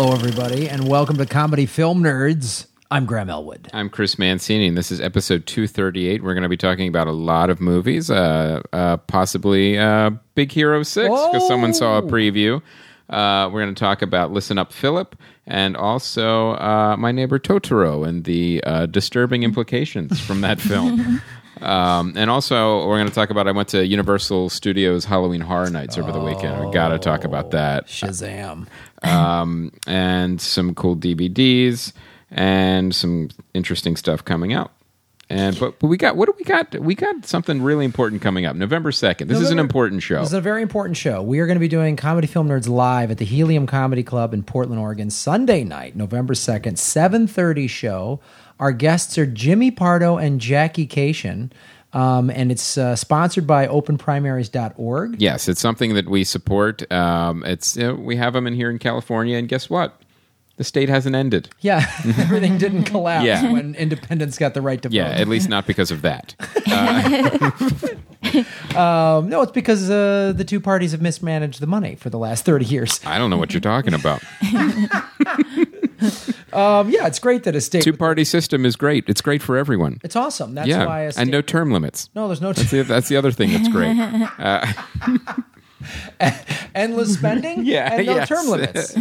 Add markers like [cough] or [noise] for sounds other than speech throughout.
Hello, everybody, and welcome to Comedy Film Nerds. I'm Graham Elwood. I'm Chris Mancini, and this is episode 238. We're going to be talking about a lot of movies, uh, uh, possibly uh, Big Hero 6, because someone saw a preview. Uh, we're going to talk about Listen Up, Philip, and also uh, My Neighbor Totoro and the uh, disturbing implications from that [laughs] film. Um, and also, we're going to talk about. I went to Universal Studios Halloween Horror Nights over the weekend. We got to talk about that Shazam. Um, and some cool DVDs and some interesting stuff coming out. And but, but we got what do we got? We got something really important coming up. November second. This is an November- important show. This is a very important show. We are going to be doing Comedy Film Nerds live at the Helium Comedy Club in Portland, Oregon, Sunday night, November 2nd, 7.30 show. Our guests are Jimmy Pardo and Jackie Kashian. Um, and it's uh, sponsored by openprimaries.org. yes, it's something that we support. Um, it's you know, we have them in here in California, and guess what? The state hasn't ended. Yeah, [laughs] everything didn't [laughs] collapse Yeah. when independents got the right to vote. Yeah, at least not because of that. [laughs] Um, no, it's because uh, the two parties have mismanaged the money for the last 30 years. I don't know what you're talking about. [laughs] Um, yeah, it's great that a state. Two party system is great. It's great for everyone. it's awesome. That's yeah, why state. and no term limits. no, there's no That's the, that's the other thing that's great. [laughs] [laughs] endless spending Yeah, and no yes. term limits.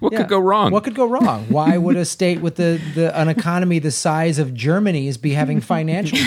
what Yeah. could go wrong? What could go wrong? Why would a state with the, the an economy the size of Germany's be having financial?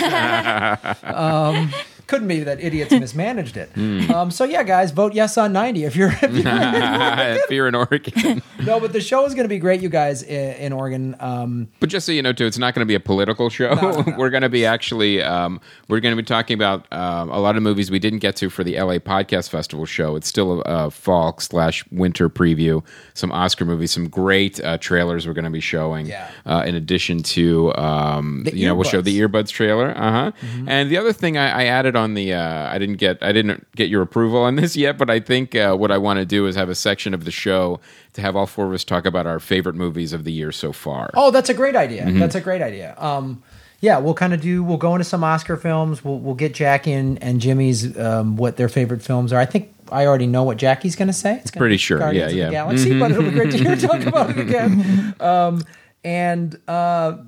um, couldn't be that idiots mismanaged it. Hmm. Um, so yeah, guys, vote yes on ninety if you're. If you're [laughs] if you're in Oregon. [laughs] no, but the show is going to be great, you guys in, in Oregon. Um, But just so you know, too, it's not going to be a political show. no, no. [laughs] we're going to be actually, um, we're going to be talking about um, a lot of movies we didn't get to for the LA Podcast Festival show. It's still a, a fall slash winter preview. Some Oscar movies, some great uh, trailers we're going to be showing. Yeah. Uh, in addition to, um, you know, we'll show the earbuds trailer. Uh huh. And the other thing I, I added on the, uh, I didn't get, I didn't get your approval on [laughs] this yet, but I think uh, what I want to do is have a section of the show to have all four of us talk about our favorite movies of the year so far. Oh, that's a great idea. Mm-hmm. That's a great idea. Um, yeah, we'll kind of do. We'll go into some Oscar films. We'll we'll get Jackie and, and Jimmy's um, what their favorite films are. I think I already know what Jackie's going to say. It's Pretty be sure. Guardians Yeah, yeah. Galaxy, but it'll be great to hear [laughs] talk about it again. Um, and uh,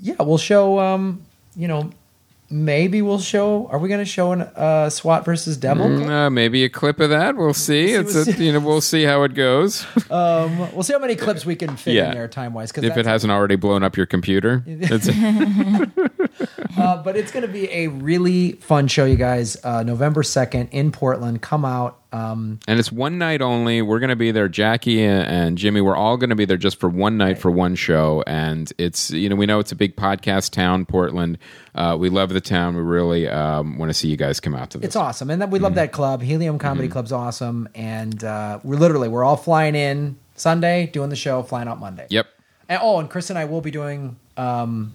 yeah, we'll show. Um, you know, maybe we'll show. Are we going to show an uh, SWAT versus Devil? Mm, uh, maybe a clip of that. We'll see. We'll It's see- a, you know we'll see how it goes. [laughs] Um, we'll see how many clips we can fit Yeah. in there time wise. Because if it hasn't already blown up your computer, [laughs] it's, [laughs] Uh, but it's going to be a really fun show, you guys. Uh, November 2nd in Portland. Come out. Um, and it's one night only. We're going to be there. Jackie and, Jimmy. We're all going to be there just for one night for one show. And it's you know we know it's a big podcast town, Portland. Uh, we love the town. We really um, want to see you guys come out to this. it's awesome. And we Mm-hmm. love that club. Helium Comedy Club's awesome. And uh, we're literally, we're all flying in Sunday, doing the show, flying out Monday. Yep. And, oh, and Chris and I will be doing um,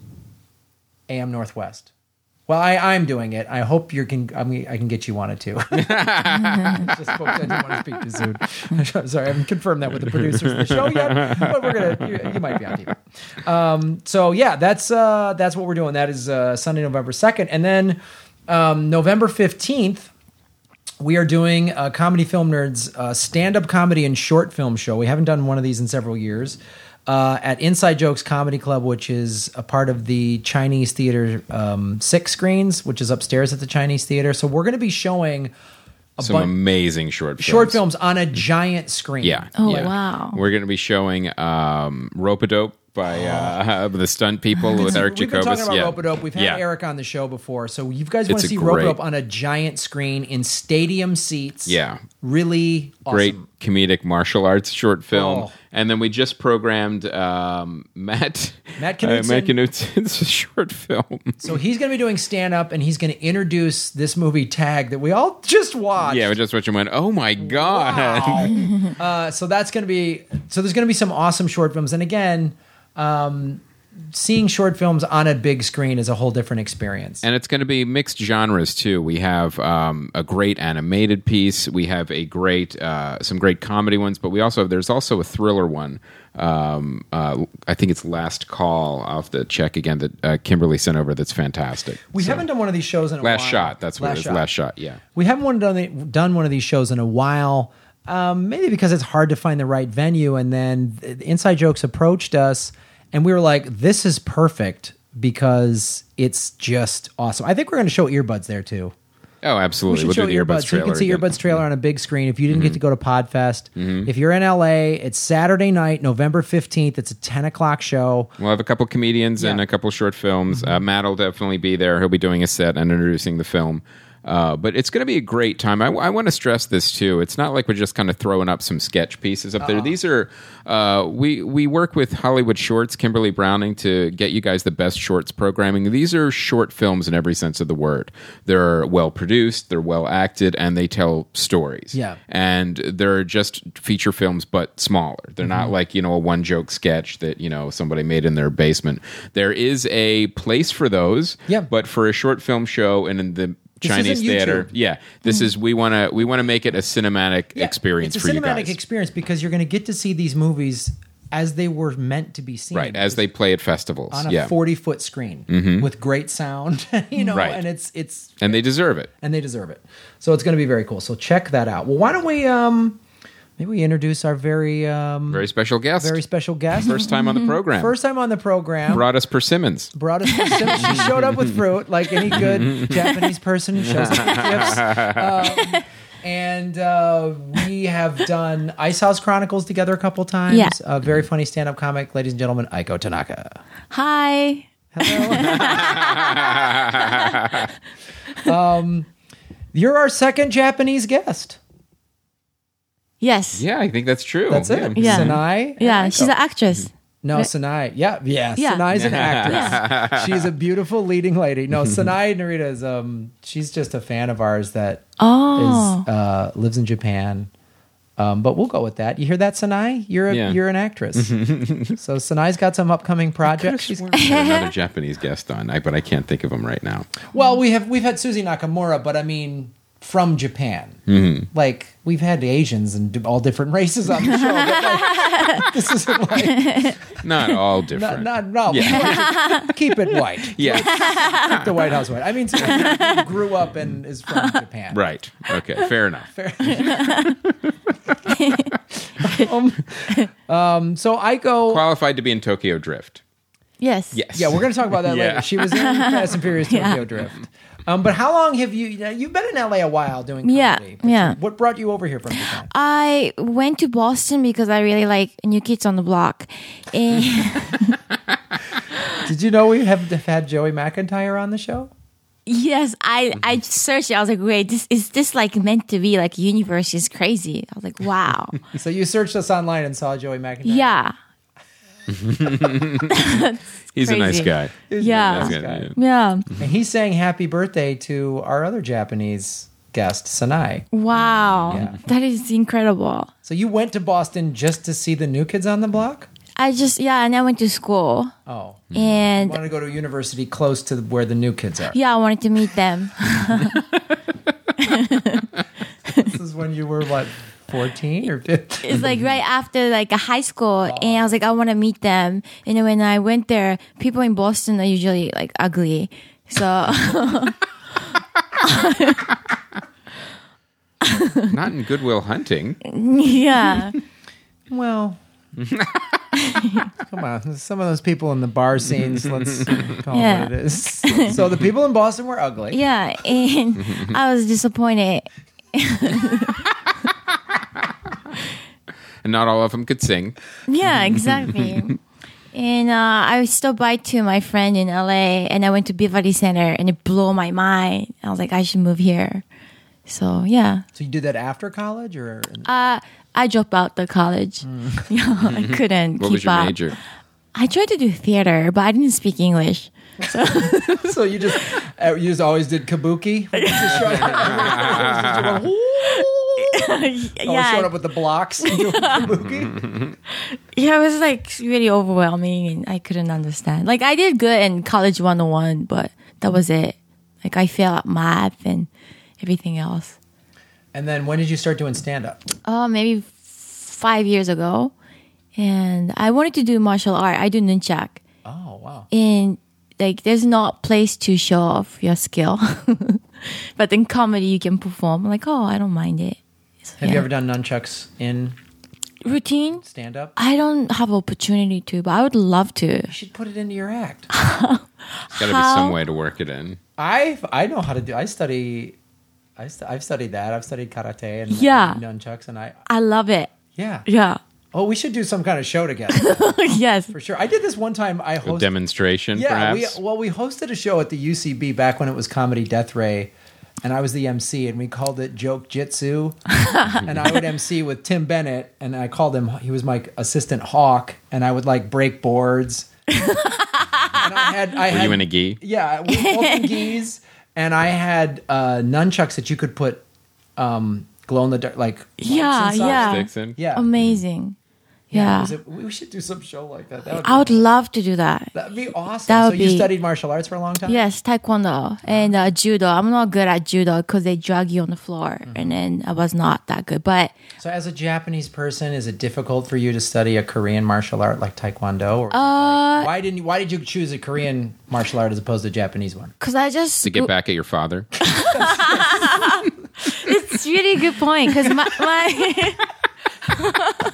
AM Northwest. Well, I, I'm doing it. I hope you can. I mean, I can get you on it too. Just folks, I didn't want to speak too soon. Sorry, I haven't confirmed that with the producers of the show yet, but we're gonna. You, you might be on TV. Um, so yeah, that's uh, that's what we're doing. That is uh, Sunday, November second, and then um, November fifteenth. We are doing a Comedy Film Nerds uh, stand up comedy and short film show. We haven't done one of these in several years. Uh, at Inside Jokes Comedy Club, which is a part of the Chinese Theater um, Six Screens, which is upstairs at the Chinese Theater. So we're going to be showing a Some bunch amazing short films. short films on a giant screen. Yeah. Oh, yeah. wow. We're going to be showing um, Rope-a-Dope by uh, [laughs] the stunt people with Eric We've been Jacobus. talking about yeah. Rope-a-Dope. We've had Yeah. Eric on the show before. So you guys want It's to a see great- Rope-a-Dope on a giant screen in stadium seats. Yeah. Really awesome. great comedic martial arts short film. Oh. And then we just programmed um, Matt [laughs] Matt [laughs] uh, Knudsen. Matt Knudsen's short film. So he's going to be doing stand up and he's going to introduce this movie Tag that we all just watched. yeah, we just watched and went, oh my god! uh, so that's going to be so there's going to be some awesome short films and again um, seeing short films on a big screen is a whole different experience. and it's going to be mixed genres too. We have um, a great animated piece. We have a great, uh, some great comedy ones, but we also there's also a thriller one. Um, uh, I think it's Last Call. I'll have to check again that uh, Kimberly sent over. That's fantastic. we So- haven't done one of these shows in a while. Last while. Shot. That's what it is. Last Shot. Yeah. We haven't one done, done one of these shows in a while. um, maybe because it's hard to find the right venue. And then the Inside Jokes approached us, and we were like, "This is perfect because it's just awesome." I think we're going to show earbuds there too. Oh, We absolutely. should We'll show do the earbuds. earbuds so you can see again. Mm-hmm. earbuds trailer on a big screen. If you didn't get to go to Podfest, if you're in LA, it's Saturday night, November fifteenth. It's a ten o'clock show. We'll have a couple comedians and Yeah. Mm-hmm. a couple short films. Uh, Matt will definitely be there. He'll be doing a set and introducing the film. Uh, but it's going to be a great time. I, I want to stress this too. It's not like we're just kind of throwing up some sketch pieces up Uh-huh. there. These are uh, we we work with Hollywood Shorts, Kimberly Browning, to get you guys the best shorts programming. These are short films in every sense of the word. They're well produced, they're well acted, and they tell stories. Yeah. and they're just feature films, but smaller. They're Mm-hmm. not like you know a one joke sketch that you know somebody made in their basement. There is a place for those. Yeah. but for a short film show and in the Chinese theater, yeah, this is we want to we want to make it a cinematic Yeah, experience It's a for you cinematic guys. experience because you're going to get to see these movies as they were meant to be seen. Right, as they play at festivals. on a yeah. 40 foot screen with great sound, [laughs] you know, Right. and it's it's and they deserve it. and they deserve it. So it's going to be very cool. So check that out. Well, why don't we um maybe we introduce our very um Very special guest. very special guest First time on the program. First time on the program. Brought us persimmons. brought us persimmons. she showed up with fruit like any good [laughs] Japanese person who shows up with gifts. Um, and uh, we have done Ice House Chronicles together a couple times. Yeah. A very funny stand-up comic, ladies and gentlemen, Aiko Tanaka. Hi. Hello. [laughs] um, you're our second Japanese guest. Yes. Yeah, I think that's true. That's it. Yeah. Sanai. and Yeah, she's an actress. No, Sanai. Yeah, yeah. Yeah. Sanai's an actress. She's a beautiful leading lady. No, [laughs] Sanai Narita is um she's just a fan of ours that is Oh. uh lives in Japan. Um, but we'll go with that. You hear that, Sanai? You're a, Yeah. you're an actress. [laughs] so Sanai's got some upcoming projects. She's, We had another [laughs] Japanese guest on, I- but I can't think of him right now. well, we have we've had Suzy Nakamura, but I mean from Japan. Mm-hmm. Like we've had Asians and all different races on the show. but like, [laughs] this isn't like Not all [laughs] not different. not no. Keep it white. [laughs] yeah, Keep the White House white. I mean, someone who grew up and is from Japan. right. Okay, fair enough. Um, so I go. Qualified to be in Tokyo Drift. Yes. Yes. Yeah, we're going to talk about that Yeah. later. She was in Fast and Furious Tokyo Yeah. Drift. Um, but how long have you? You've been in LA a while doing comedy. Yeah, yeah. What brought you over here from Japan? I went to Boston because I really like New Kids on the Block. And [laughs] Did you know we have have had Joey McIntyre on the show? yes, I I searched it. I was like, wait, this is this like meant to be like universe is crazy. I was like, wow. [laughs] So you searched us online and saw Joey McIntyre. yeah. [laughs] He's a nice Crazy. guy. Yeah. That's good, guy. yeah. Yeah. And he's saying happy birthday to our other Japanese guest, Sanai. Wow. Yeah. That is incredible. So you went to Boston just to see the new kids on the block? I just yeah, and I went to school Oh. and want to go to a university close to where the new kids are. yeah, I wanted to meet them. [laughs] This is when you were what, 14 or 15? It's like right after like a high school, and I was like, I want to meet them. And then when I went there, people in Boston are usually like ugly, so [laughs] Not in Good Will Hunting. yeah, Well, come on. Some of those people in the bar scenes, let's call Yeah. it what it is. So the people in Boston were ugly. yeah, and I was disappointed. [laughs] [laughs] And not all of them could sing. Yeah, exactly. [laughs] and uh, I stopped by to my friend in LA, and I went to Beverly Center, and it blew my mind. I was like, I should move here. So yeah, So you did that after college or uh, I dropped out the college. [laughs] Yeah, I couldn't What keep was your up. major? I tried to do theater, but I didn't speak English. so you just uh, you just always did kabuki? You just showed up, always showed yeah, up with the blocks and doing kabuki? yeah, it was like really overwhelming, and I couldn't understand. Like I did good in college 101, but that was it. Like I failed at math and everything else. And then when did you start doing stand up? Oh, uh, maybe five years ago, and I wanted to do martial art. I do nunchak, Oh, wow. and like there's not place to show off your skill, [laughs] but in comedy you can perform. Like, oh, I don't mind it. Have you ever done nunchucks in routine? stand up? I don't have opportunity to, but I would love to. You should put it into your act. It's got to be some way to work it in. I I know how to do. I study. I st- I've studied that. I've studied karate and Yeah. nunchucks, and I I love it. yeah. Yeah. Oh, we should do some kind of show together [laughs] yes. for sure. I did this one time. I hosted. demonstration, Yeah, we, well, we hosted a show at the UCB back when it was Comedy Death Ray, and I was the MC, and we called it Joke Jitsu. [laughs] and I would MC with Tim Bennett, and I called him. He was my assistant Hawk, and I would like break boards. and I had, I Were had, you in a gi? yeah, we both in [laughs] geese, and I had uh, nunchucks that you could put um, glow in the dark, like Yeah, inside. yeah. Sticks in? yeah, Amazing. Yeah, Yeah. it- we should do some show like that. That would, I would be, love to do that. that'd be awesome. That so would you be- studied martial arts for a long time. Yes, taekwondo and uh, judo. I'm not good at judo because they drag you on the floor, Mm-hmm. and then I was not that good. But So, as a Japanese person, is it difficult for you to study a Korean martial art like Taekwondo? Or Uh, like- why didn't you, Why did you choose a Korean martial art as opposed to a Japanese one? because I just To get back at your father. [laughs] [laughs] it's really a good point because my, my [laughs]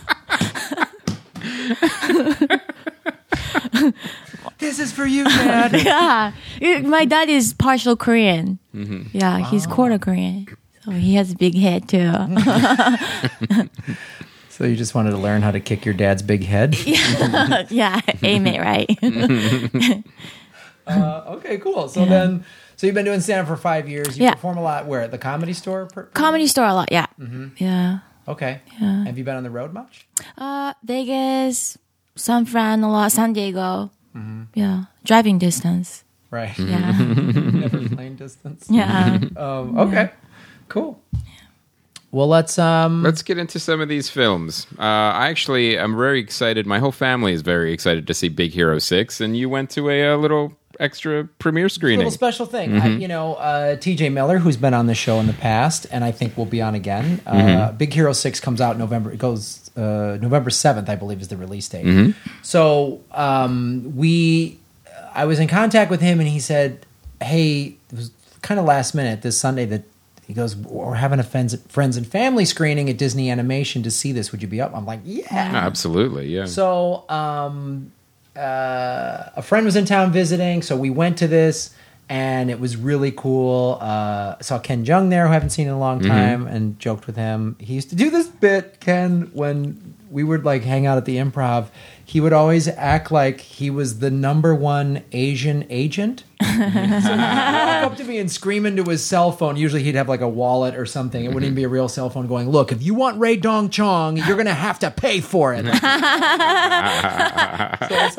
This is for you, Dad. [laughs] yeah, it- my dad is partial Korean. Mm-hmm. Yeah, he's quarter Korean, so he has a big head too. [laughs] so you just wanted to learn how to kick your dad's big head? [laughs] yeah, aim it right. Uh, okay, cool. So then, so you've been doing stand up for five years. You Yeah. perform a lot. Where at the comedy store? Per- Comedy store a lot. Yeah, Mm-hmm. yeah. Okay. Yeah. Have you been on the road much? Uh, Vegas, San Fran a lot, San Diego. Mm-hmm. Yeah, driving distance. Right. Yeah, [laughs] Never plane distance. yeah. Um, okay. Cool. Well, let's um. Let's get into some of these films. Uh, I actually am very excited. My whole family is very excited to see Big Hero 6, and you went to a, uh little extra premiere screening. A little special thing. I, you know, uh, TJ Miller, who's been on the show in the past, and I think will be on again. Uh, Big Hero Six comes out November. It goes uh, November seventh, I believe, is the release date. So um, we, I was in contact with him, and he said, "Hey, it was kind of last minute this Sunday that." He goes, we're having a friends, friends and family screening at Disney Animation to see this. Would you be up? I'm like, yeah. Absolutely, yeah. So, um, uh, a friend was in town visiting, so we went to this, and it was really cool. Uh, I saw Ken Jeong there, who I haven't seen in a long time, and joked with him. He used to do this bit, Ken, when we would like hang out at the improv. He would always act like he was the number one Asian agent. [laughs] so he'd walk up to me and scream into his cell phone. Usually he'd have like a wallet or something. It wouldn't even be a real cell phone going, look, if you want Ray Dong Chong, you're going to have to pay for it. [laughs] so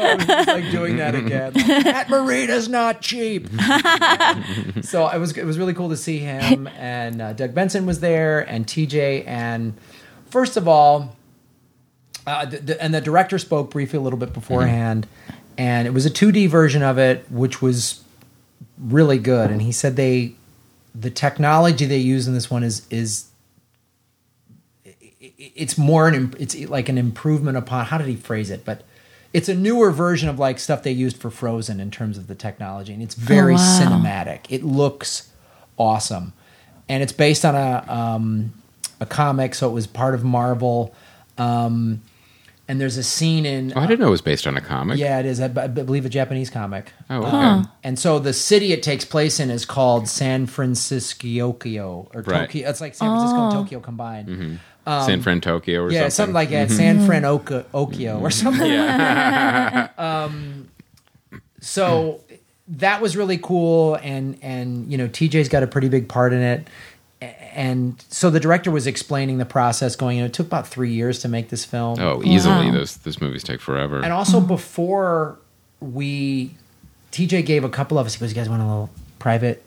I was like doing that again. That marina's not cheap. [laughs] so it was it was really cool to see him, and uh, Doug Benson was there, and TJ. And first of all, uh, and the director spoke briefly a little bit beforehand, and it was a 2D version of it, which was really good. And he said they the technology they use in this one is is it's more an it's like an improvement upon how did he phrase it but it's a newer version of like stuff they used for frozen in terms of the technology and it's very wow. cinematic it looks awesome and it's based on a um, a comic so it was part of marvel um, and there's a scene in oh, I didn't know it was based on a comic. yeah it is I, b- I believe a japanese comic Oh, um, okay. and so the city it takes place in is called San Francisco or Right. Tokyo. It's like San Francisco and oh. Tokyo combined. Mm-hmm. Um, San Fran, Tokyo, or Um, Yeah, something. something like that. Mm-hmm. San Fran Oka- Okio or mm-hmm. something. [laughs] [laughs] Um, so that was really cool, and and you know TJ's got a pretty big part in it. A- And so the director was explaining the process going. You know, it took about three years to make this film. Oh, easily. Wow. Those those movies take forever. And also before we, TJ gave a couple of us. He goes, "You guys want a little private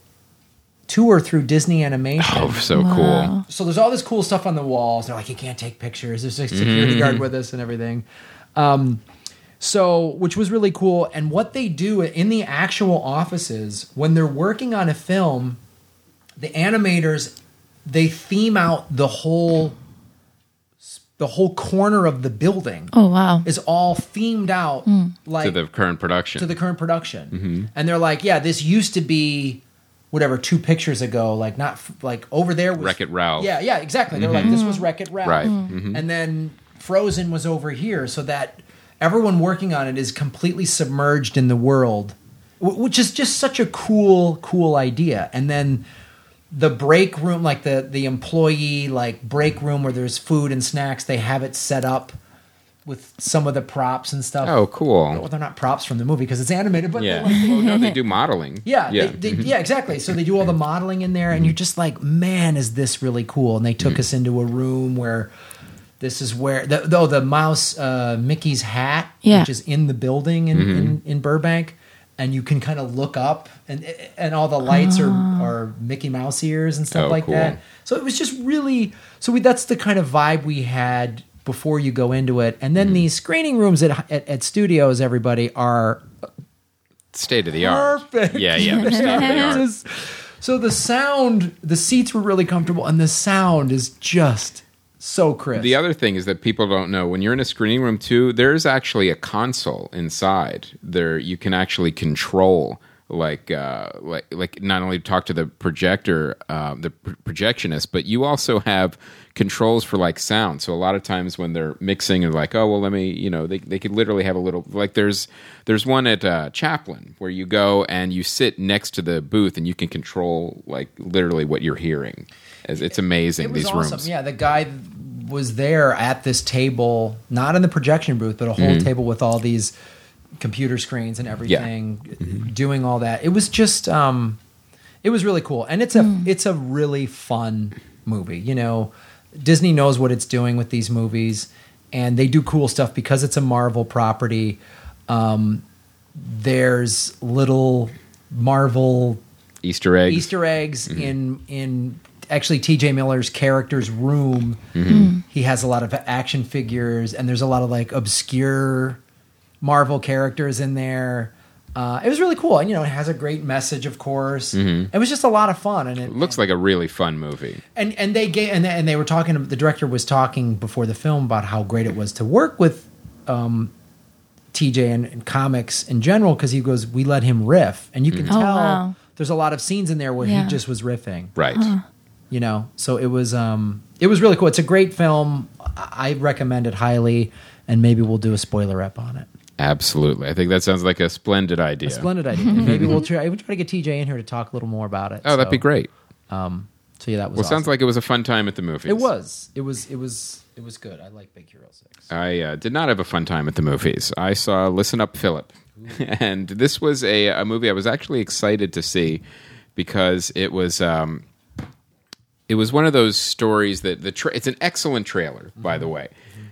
tour through Disney Animation?" oh, so cool. So there's all this cool stuff on the walls. They're like, you can't take pictures. There's a security guard with us and everything. Um, so, which was really cool. And what they do in the actual offices when they're working on a film, the animators they theme out the whole the whole corner of the building Oh wow. is all themed out hmm. like To the current production. to the current production. Mm-hmm. And they're like, yeah, this used to be whatever two pictures ago, like not f- like over there was Wreck-It Ralph. Yeah, yeah, exactly. They were like, mm-hmm. this was Wreck It Ralph, Right. Mhm. And then Frozen was over here, so that everyone working on it is completely submerged in the world, which is just such a cool, cool idea. And then the break room, like the the employee like break room where there's food and snacks, they have it set up with some of the props and stuff. Oh, cool. Well, they're not props from the movie because it's animated, but Yeah. they're like- [laughs] oh no, they do modeling. yeah, [laughs] Yeah. They, they, yeah, exactly. So they do all the modeling in there, and you're just like, man, is this really cool? And they took us into a room where this is where, the, though the mouse, uh, Mickey's hat, Yeah. which is in the building in, in, in Burbank, and you can kind of look up, and and all the lights are ah. are Mickey Mouse ears and stuff Oh, like cool. that. So it was just really, so we, that's the kind of vibe we had before you go into it, and then mm-hmm. these screening rooms at, at at studios, everybody are State of the art. perfect. Yeah, yeah. they're [laughs] state of the art. Just- so the sound, the seats were really comfortable, and the sound is just so crisp. The other thing is that people don't know when you're in a screening room too. There's actually a console inside. There you can actually control like uh, like like not only talk to the projector, uh, the pr- projectionist, but you also have controls for like sound. So a lot of times when they're mixing and like, oh well, let me, you know, they they could literally have a little like there's there's one at uh, Chaplin where you go and you sit next to the booth and you can control like literally what you're hearing. It's it's amazing it was these awesome. rooms. Yeah, the guy was there at this table, not in the projection booth, but a whole Mm-hmm. table with all these computer screens and everything, Mm-hmm. doing all that. It was just, um, it was really cool, and it's a it's a really fun movie. You know, Disney knows what it's doing with these movies, and they do cool stuff because it's a Marvel property. Um, there's little Marvel Easter eggs. Easter eggs Mm-hmm. in in actually T.J. Miller's character's room. Mm-hmm. He has a lot of action figures, and there's a lot of like obscure Marvel characters in there. Uh, it was really cool, and you know, it has a great message, of course. It was just a lot of fun, and it It Mm-hmm. looks like a really fun movie. and and they gave and they, and they were talking. The director was talking before the film about how great it was to work with um, TJ and, and comics in general because he goes, we let him riff, and you can Oh, tell wow. there's a lot of scenes in there where Yeah. he just was riffing. Right. You know, so it was um it was really cool. It's a great film. I I recommend it highly, and maybe we'll do a spoiler up on it. Absolutely. I think that sounds like a splendid idea. Splendid idea. Maybe we'll try. We'll try to get TJ in here to talk a little more about it. oh, that'd be great. So yeah, that was. Well, sounds like it was a fun time at the movies. it was. It was. It was. It was good. I like Big Hero Six. I uh, did not have a fun time at the movies. I saw Listen Up, Philip, [laughs] and this was a, a movie I was actually excited to see because it was um, it was one of those stories that the tra- it's an excellent trailer, by the way.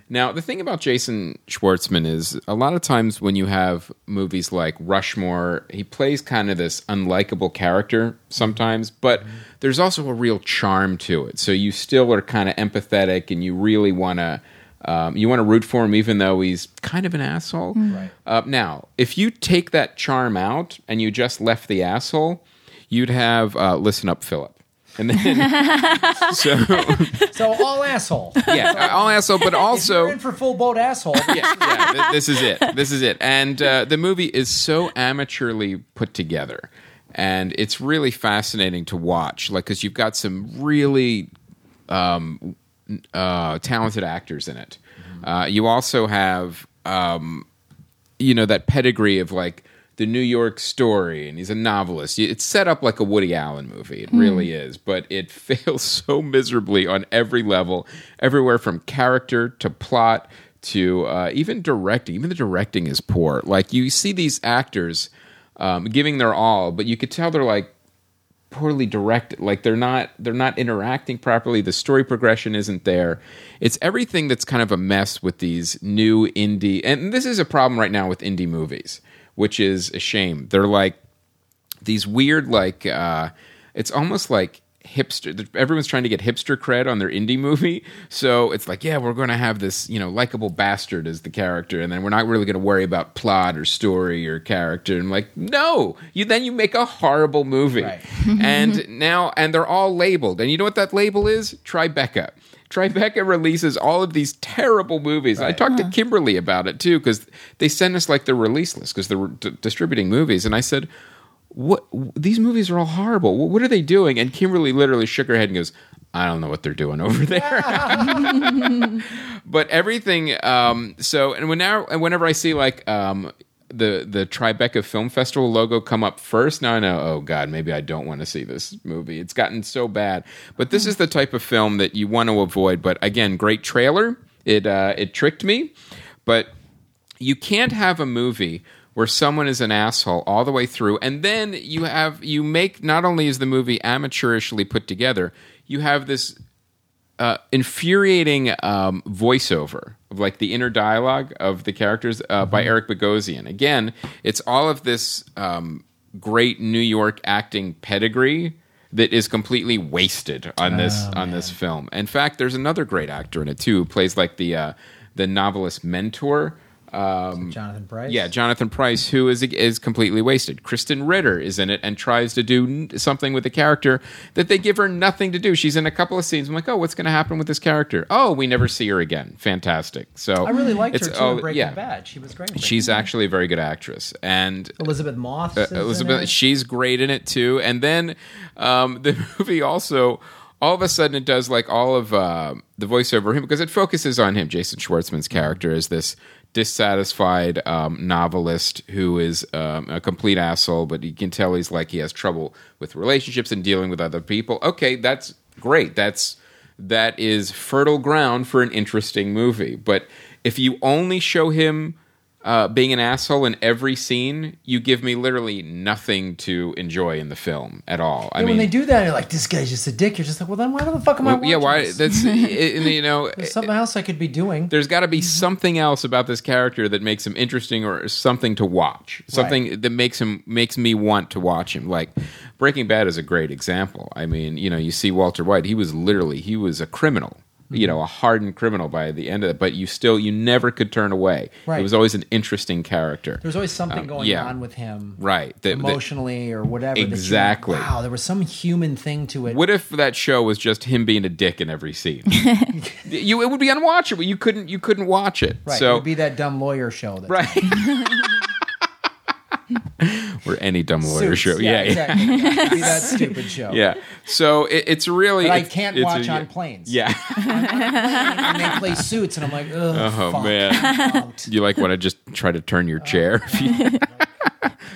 Now, the thing about Jason Schwartzman is a lot of times when you have movies like Rushmore, he plays kind of this unlikable character sometimes, but there's also a real charm to it. So you still are kind of empathetic and you really want to um, you want to root for him even though he's kind of an asshole. Right. Uh, now, if you take that charm out and you just left the asshole, you'd have uh, listen up, Philip. And then, [laughs] so So all asshole. yeah, all asshole, but If you're also in for full boat asshole. yeah, yeah [laughs] th- this is it. This is it. And uh, the movie is so amateurly put together, and it's really fascinating to watch. Like, because you've got some really um, uh, talented actors in it. Uh, you also have, um, you know, that pedigree of like the New York story, and he's a novelist. It's set up like a Woody Allen movie. It really is, but it [laughs] fails so miserably on every level, everywhere from character to plot to uh, even directing. Even the directing is poor. Like you see these actors um, giving their all, but you could tell they're like poorly directed like they're not they're not interacting properly the story progression isn't there it's everything that's kind of a mess with these new indie and this is a problem right now with indie movies which is a shame. They're like these weird like uh it's almost like hipster everyone's trying to get hipster cred on their indie movie. So it's like yeah we're going to have this you know likable bastard as the character and then we're not really going to worry about plot or story or character. And like no you then you make a horrible movie. Right. [laughs] and now and they're all labeled. And you know what that label is? Tribeca Tribeca releases all of these terrible movies. I Right. talked to Kimberly about it too because they send us like the release list because they're d- distributing movies, and I said, what these movies are all horrible. What, what are they doing? And Kimberly literally shook her head and goes, I don't know what they're doing over there. [laughs] [laughs] but everything. Um, so and when now and whenever I see like um, the the Tribeca Film Festival logo come up first, now I know. Oh God, maybe I don't want to see this movie. It's gotten so bad. But this is the type of film that you want to avoid. But again, great trailer. It uh, it tricked me, but you can't have a movie where someone is an asshole all the way through and then you have you make not only is the movie amateurishly put together you have this uh, infuriating um, voiceover like the inner dialogue of the characters uh, by Eric Bogosian. Again, it's all of this um, great New York acting pedigree that is completely wasted on this on this film. In fact, there's another great actor in it too, who plays like the uh, the novelist mentor. Um, Jonathan Pryce. yeah, Jonathan Pryce, who is is completely wasted. Krysten Ritter is in it and tries to do something with the character that they give her nothing to do. She's in a couple of scenes. I'm like, oh, what's going to happen with this character? Oh, we never see her again. Fantastic. So I really liked it's her too in Breaking yeah. Bad. She was great. She's Bad. actually a very good actress, and Elisabeth Moss. uh, Elizabeth, she's great in it too. And then um, [laughs] the movie also, all of a sudden, it does like all of uh, the voiceover him because it focuses on him. Jason Schwartzman's character is this dissatisfied um, novelist who is um, a complete asshole, but you can tell he's like he has trouble with relationships and dealing with other people. Okay, that's great. That's that is fertile ground for an interesting movie. But if you only show him uh, being an asshole in every scene, you give me literally nothing to enjoy in the film at all. I Yeah, mean, when they do that, you're like, this guy's just a dick. You're just like, well, then why the fuck am I well, watching yeah, why? this? That's [laughs] it, you know, There's something else I could be doing. there's got to be something else about this character that makes him interesting or something to watch something that makes him makes me want to watch him like breaking bad is a great example i mean you know you see walter white he was literally he was a criminal you know a hardened criminal by the end of it but you still you never could turn away Right. it was always an interesting character there was always something Um, going yeah. on with him, right that- emotionally or whatever. Exactly. wow, there was some human thing to it. what if that show was just him being a dick in every scene [laughs] you it would be unwatchable you couldn't you couldn't watch it right, it so would be that dumb lawyer show. That right [laughs] [laughs] or any dumb lawyer Suits. show yeah, yeah. exactly. Yeah, be that [laughs] stupid show. Yeah. So it, it's really. That I it's- can't it's watch a- on planes. Yeah. [laughs] and they play suits, and I'm like, Ugh, Oh fuck. man. You like want to just try to turn your chair? Oh,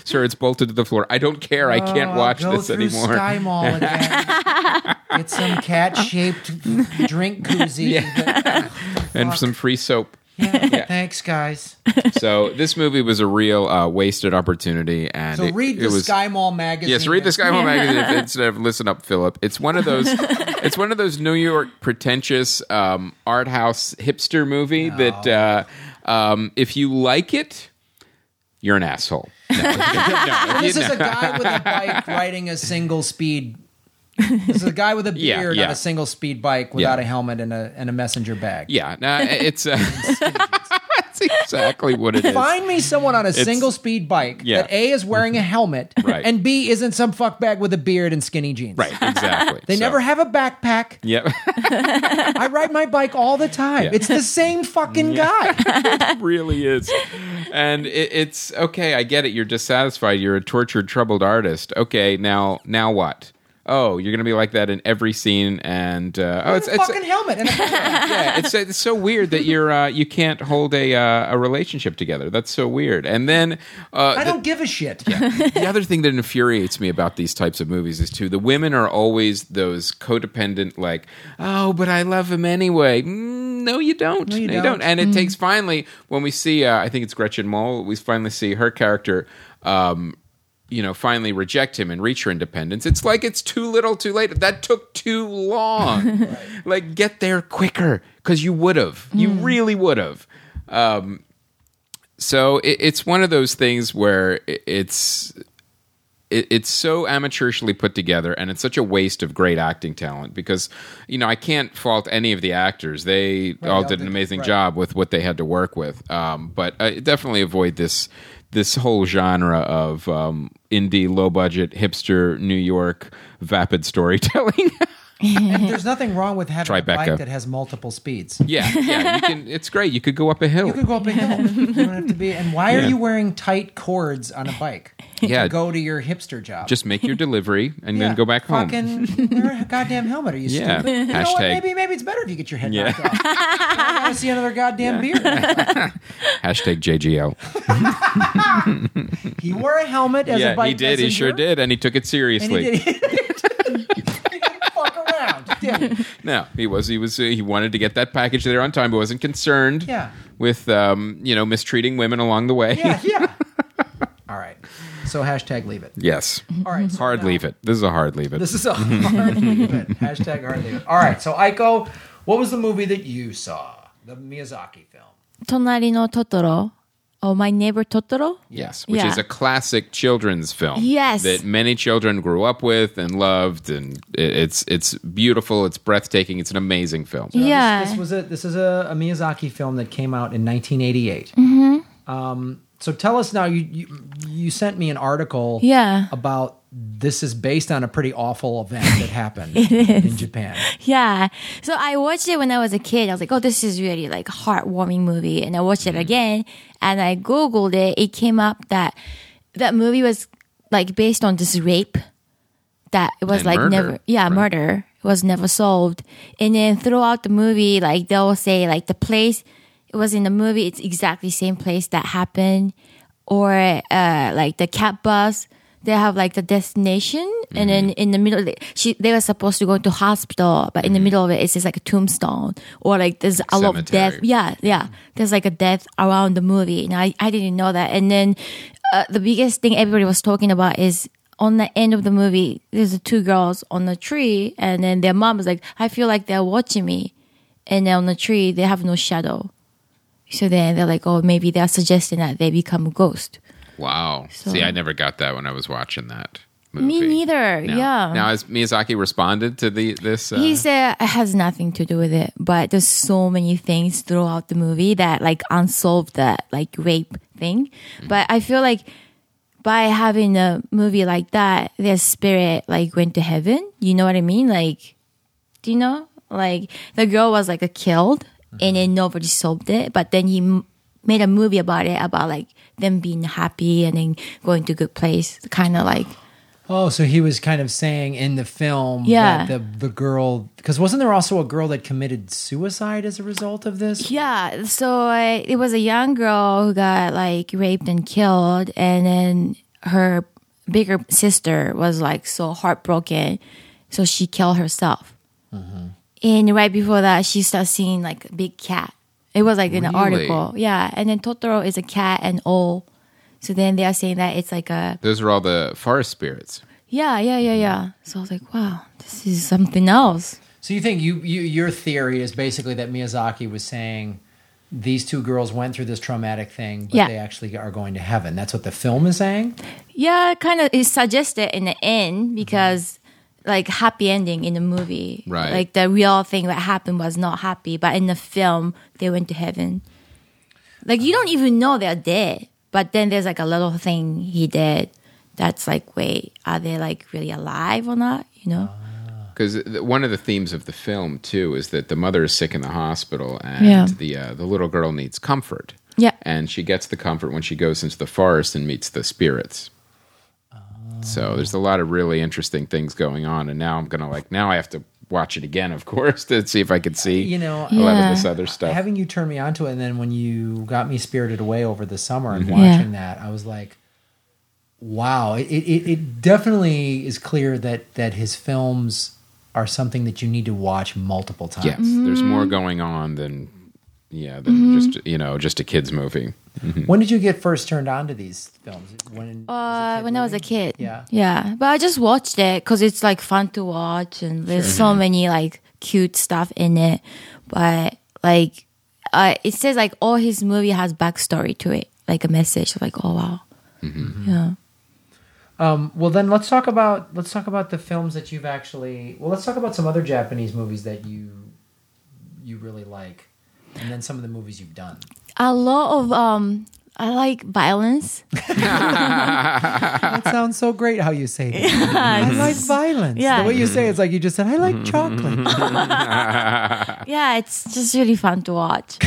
Sir, it's bolted to the floor. I don't care. I can't Oh, watch go this anymore. Sky Mall again. Get some cat-shaped drink koozie. that- and some free soap. Yeah, [laughs] Thanks, guys. So this movie was a real uh, wasted opportunity, and So it, read it the was, Sky Mall magazine. Yes, read the Sky Mall [laughs] magazine instead of listen up, Philip. It's one of those. [laughs] it's one of those New York pretentious um, art house hipster movie that uh, um, if you like it, you're an asshole. No, no, if This is a guy with a bike riding a single speed. This is a guy with a Yeah, beard yeah. on a single speed bike without Yeah. a helmet and a and a messenger bag. yeah, no, [laughs] it's uh, [laughs] that's exactly what it is. Find me someone on a single speed bike Yeah. that A is wearing a helmet [laughs] Right. and B isn't some fuckbag with a beard and skinny jeans. Right, exactly. They So- never have a backpack. Yep, I ride my bike all the time. It's the same fucking guy. it really is. And it, it's okay. I get it. You're dissatisfied. You're a tortured, troubled artist. Okay, now, now what? Oh, you're gonna be like that in every scene, and uh, oh, It's it's a it's fucking helmet and a [laughs] yeah, it's it's so weird that you're uh, you can't hold a uh, a relationship together. That's so weird. And then uh, I don't give a shit. Yeah. the other thing that infuriates me about these types of movies is too the women are always those codependent like oh but i love him anyway mm, no you don't No, you don't. don't. and it takes finally when we see uh, i think it's gretchen mol we finally see her character um, you know finally reject him and reach her independence it's like it's too little too late. That took too long. [laughs] Like get there quicker because you would have. You really would have. Um, so it, it's one of those things where it, it's it, it's so amateurishly put together and it's such a waste of great acting talent because you know i can't fault any of the actors. They all all did an amazing right. job with what they had to work with. Um, but I definitely avoid this this whole genre of um, indie low budget hipster new york vapid storytelling [laughs] And there's nothing wrong with having a bike that has multiple speeds. yeah yeah you can it's great you could go up a hill You could go up a hill. You don't have to be. And why are you wearing tight cords on a bike? [laughs] Yeah, Go to your hipster job. just make your delivery and Yeah. then go back home. Fucking wear a goddamn helmet. Are you Yeah. stupid? You know what? Maybe maybe it's better if you get your head Yeah. knocked off. I want to see another goddamn beard. [laughs] Hashtag JGL. [laughs] He wore a helmet as a bike he did. He sure did, and he took it seriously. he did. he fuck around. No, he was. He was. He wanted to get that package there on time, but wasn't concerned. Yeah. With um, you know, mistreating women along the way. Yeah, yeah. So hashtag leave it. Yes. All right. So hard now, leave it. This is a hard leave it. This is a [laughs] hard leave it. Hashtag hard leave it. All right. So Aiko, what was the movie that you saw? The Miyazaki film. Tonari no Totoro. Oh, My Neighbor Totoro? Yes, which yeah. is a classic children's film. Yes. That many children grew up with and loved and it's it's beautiful, it's breathtaking, it's an amazing film. So yeah. This, this, was a this is a, a, Miyazaki film that came out in 1988. Mm-hmm. Um, so tell us now. You, you you sent me an article. Yeah. About this is based on a pretty awful event that [laughs] happened in Japan. Yeah. So I watched it when I was a kid. I was like, oh, this is really like heartwarming movie. And I watched Mm-hmm. it again and I Googled it. It came up that that movie was like based on this rape that it was And like murder, never, yeah, right. murder. Was never solved. And then throughout the movie, like they'll say like the place it was in the movie, it's exactly same place that happened. Or uh, like the cat bus, they have like the destination, and then Mm-hmm. in the middle, she they were supposed to go to hospital, but in the middle of it, it's just like a tombstone, or like there's a lot of death. Yeah, yeah. There's like a death around the movie, and I I didn't know that. And then uh, the biggest thing everybody was talking about is on the end of the movie, there's the two girls on the tree, and then their mom is like, I feel like they're watching me, and then on the tree they have no shadow. So then they're like, oh, maybe they're suggesting that they become a ghost. Wow. So- See, I never got that when I was watching that movie. Me neither. Now- Yeah. Now, has Miyazaki responded to the this? Uh, he said it has nothing to do with it, but there's so many things throughout the movie that like unsolved that like rape thing. But I feel like by having a movie like that, their spirit like went to heaven. You know what I mean? Like, do you know? Like the girl was like a killed, and then nobody solved it. But then he m- made a movie about it, about like them being happy and then going to a good place. Kind of like Oh, so he was kind of saying in the film Yeah. that the the girl because wasn't there also a girl that committed suicide as a result of this? Yeah, so uh, it was a young girl who got like raped and killed, and then her bigger sister was like so heartbroken, so she killed herself. And right before that, she started seeing like a big cat. It was like in an Really? article, yeah. And then Totoro is a cat and all. So then they are saying that it's like a those are all the forest spirits. yeah, yeah, yeah, yeah. So I was like, wow, this is something else. So you think you, you your theory is basically that Miyazaki was saying these two girls went through this traumatic thing, but Yeah. they actually are going to heaven. That's what the film is saying. Yeah, kind of is suggested in the end because like happy ending in the movie. Right. Like the real thing that happened was not happy, but in the film they went to heaven. Like you don't even know they're dead, but then there's like a little thing he did that's like, wait, are they like really alive or not? You know? Because one of the themes of the film too is that the mother is sick in the hospital, and Yeah. the uh, the little girl needs comfort. Yeah. and she gets the comfort when she goes into the forest and meets the spirits. So there's a lot of really interesting things going on, and now I'm gonna like now I have to watch it again, of [laughs] course, to see if I could see You know, a lot of this other stuff. having you turn me onto it, and then when you got me spirited away over the summer and mm-hmm. Yeah. watching that, I was like, wow. It, it it definitely is clear that that his films are something that you need to watch multiple times. yes, there's more mm-hmm. going on than yeah than mm-hmm. just you know just a kids movie. When did you get first turned on to these films? When Uh, when I was a kid. Yeah. Yeah. But I just watched it because it's like fun to watch and there's so many like cute stuff in it. But like, uh, it says like all his movie has backstory to it, like a message. Like, oh wow. Yeah. Um, well, then let's talk about let's talk about the films that you've actually. Well, let's talk about some other Japanese movies that you you really like, and then some of the movies you've done. A lot of, um, I like violence. [laughs] That sounds so great how you say that. I like violence. Yeah. The way you say it's like you just said, I like [laughs] chocolate. [laughs] yeah, it's just really fun to watch.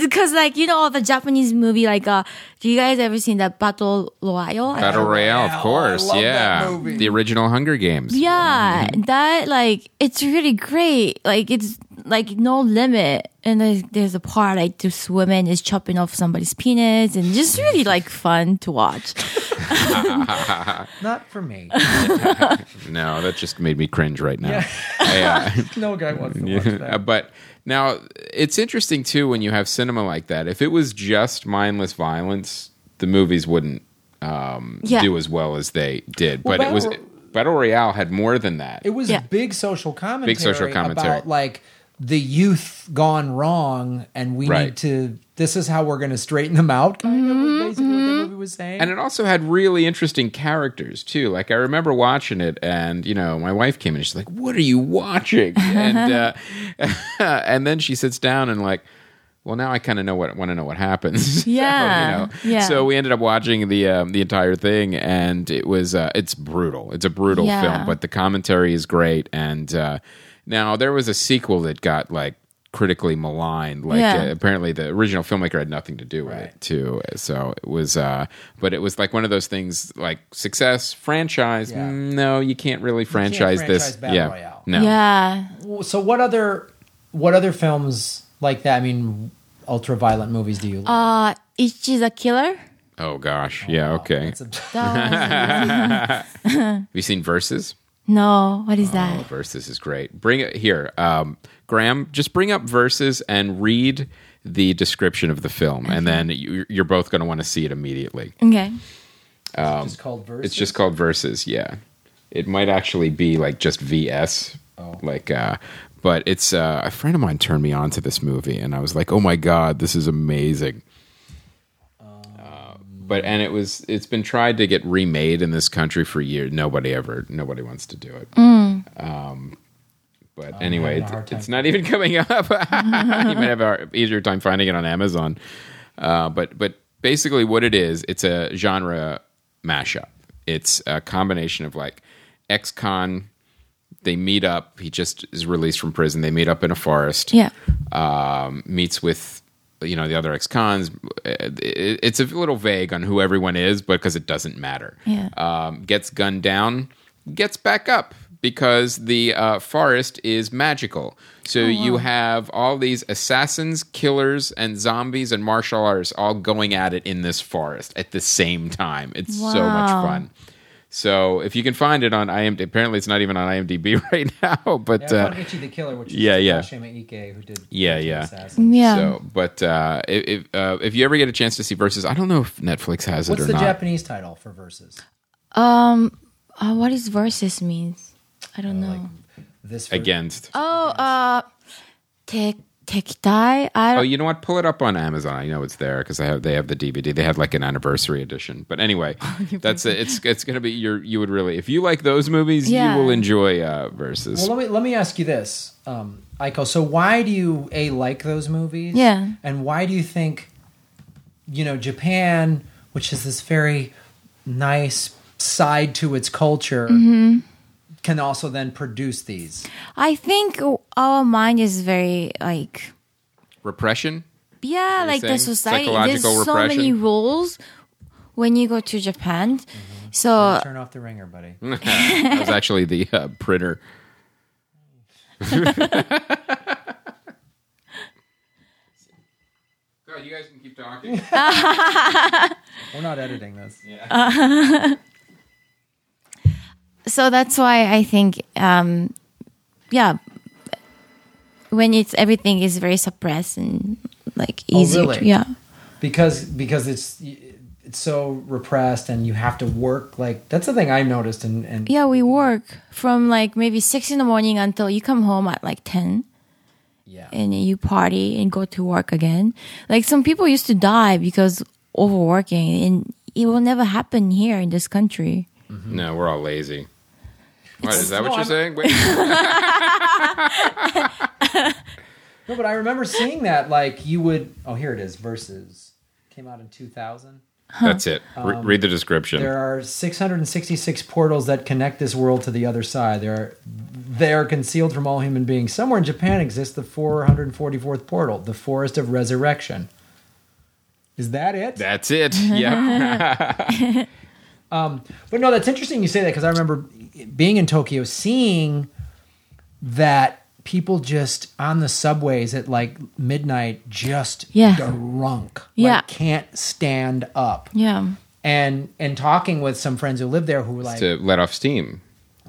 Because, like, you know, all the Japanese movie, like, uh, Do you guys ever seen that Battle Royale? Battle Royale, of Royale. course. I love yeah. that movie. The original Hunger Games. Yeah, that like it's really great. Like it's like no limit, and there's, there's a part like the woman is chopping off somebody's penis, and just really like fun to watch. [laughs] Not for me. [laughs] No, that just made me cringe right now. Yeah. I, uh, [laughs] no guy wants to watch that. but now it's interesting too when you have cinema like that. If it was just mindless violence, the movies wouldn't um, Yeah. do as well as they did. Well, but it was Battle- Battle Royale had more than that. It was Yeah. big social commentary. Big social commentary. about like the youth gone wrong, and we Right. need to. This is how we're going to straighten them out. Kind of was basically what the movie was saying. and it also had really interesting characters too. Like I remember watching it, and you know, my wife came in. and She's like, "What are you watching?" [laughs] And uh, [laughs] and then she sits down and like, well, now I kind of know what want to know what happens. [laughs] So, Yeah, you know. yeah. So we ended up watching the um, the entire thing, and it was uh, it's brutal. It's a brutal Yeah. film, but the commentary is great. And uh, now there was a sequel that got like critically maligned. Like Yeah. uh, apparently the original filmmaker had nothing to do with Right. it too. So it was, uh, but it was like one of those things like success franchise. Yeah. mm, No, you can't really franchise, this. franchise Battle yeah, Royale. no. Yeah, so what other what other films like that? I mean, ultra violent movies do you? like? uh, Ichi the Killer. Oh gosh, yeah, okay. A- [laughs] [laughs] [laughs] Have you seen Versus? No, what is Oh, that? Versus is great. Bring it here, um, Graham. Just bring up Versus and read the description of the film, and then you, you're both going to want to see it immediately. Okay. it's called Versus. Um, It's just called Versus. Yeah, it might actually be like just VS. Oh. Like, uh, but it's uh, a friend of mine turned me on to this movie, and I was like, "Oh my god, this is amazing." But and it was it's been tried to get remade in this country for years. Nobody ever nobody wants to do it. Um, but anyway, having a it's, it's not even [laughs] coming up. [laughs] you might have an easier time finding it on Amazon. Uh, but but basically, what it is, it's a genre mashup. It's a combination of like ex-con. They meet up. He just is released from prison. They meet up in a forest Yeah. um, meets with you know the other ex-cons. It's a little vague on who everyone is, but because it doesn't matter. Yeah. Um, gets gunned down, gets back up because the uh, forest is magical. So you have all these assassins, killers, and zombies and martial artists all going at it in this forest at the same time. It's so much Wow. fun. So if you can find it on IMDb, apparently it's not even on IMDb [laughs] right now. But yeah, uh, Ichi the Killer, which is yeah, yeah. Takashi Miike, who did Yeah, yeah. Assassins. Yeah. So, but uh, if if, uh, if you ever get a chance to see Versus, I don't know if Netflix has it What's the not. Japanese title for Versus? Um, uh, what is versus means? I don't know. Like this ver- Against. oh, uh, tek tekitai. I Oh, don't. you know what? Pull it up on Amazon. I know it's there because they have they have the DVD. They had like an anniversary edition. But anyway, [laughs] that's it. It's it's gonna be your you would really if you like those movies, Yeah. you will enjoy uh, Versus. Well, let me let me ask you this, um, Aiko. So, why do you a like those movies? Yeah. and why do you think, you know, Japan, which is this very nice side to its culture, Mm-hmm. Can also then produce these? I think our mind is very like Repression. yeah, You're like the society. There's psychological so many rules when you go to Japan. So Turn off the ringer, buddy. [laughs] that was actually the uh, printer. [laughs] God, you guys can keep talking. [laughs] We're not editing this. So that's why I think um yeah when it's everything is very suppressed and like Oh, easy really? to, yeah. Because because it's it's so repressed and you have to work like that's the thing I noticed and and yeah we work from like maybe six in the morning until you come home at like 10 yeah. And you party and go to work again. Like some people used to die because overworking and it will never happen here in this country Mm-hmm. No, we're all lazy. What is that? No, what you're I'm- saying? Wait. [laughs] no but I remember seeing that like you would oh here it is versus came out in 2000 That's it. Re- um, read the description. There are 666 portals that connect this world to the other side. There are, they are concealed from all human beings. Somewhere in Japan exists the 444th portal, the Forest of Resurrection. Is that it? That's it. Yep. [laughs] [laughs] Um, but no, that's interesting you say that because I remember being in Tokyo, seeing that people just on the subways at like midnight just Yeah. drunk, Yeah. like can't stand up, Yeah. and and talking with some friends who live there who were like to let off steam.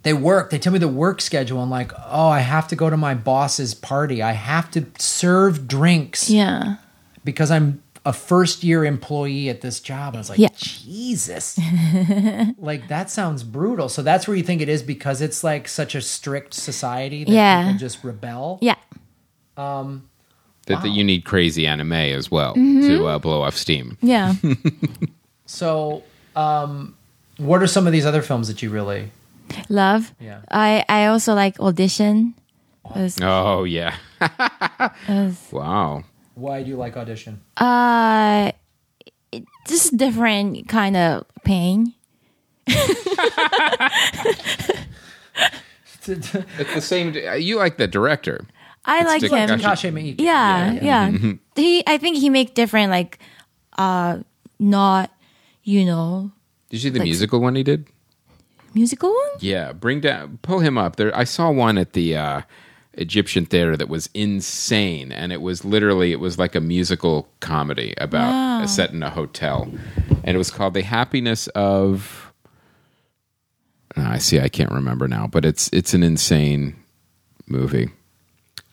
they work. They tell me the work schedule. and like, oh, I have to go to my boss's party. I have to serve drinks Yeah. because I'm a first year employee at this job. I was like, Yeah. Jesus. [laughs] like that sounds brutal. So that's where you think it is because it's like such a strict society that Yeah. people just rebel. Yeah. That, that you need crazy anime as well to uh, blow off steam. Yeah. [laughs] So um what are some of these other films that you really Love. Yeah. I I also like audition. Was, Oh yeah. [laughs] was, Wow. Why do you like audition? uh, it- just different kind of pain. [laughs] It's the same. You like the director. I like Dick- him. Takashi- Takashi Miike. Yeah, yeah. He, I think he make different like, uh, not, you know, Did you see the Like- musical one he did? musical one. Yeah, bring down, pull him up. There, I saw one at the uh, Egyptian theater that was insane, and it was literally it was like a musical comedy about Wow. a set in a hotel, and it was called "The Happiness of." Ah, I see. I can't remember now, but it's it's an insane movie.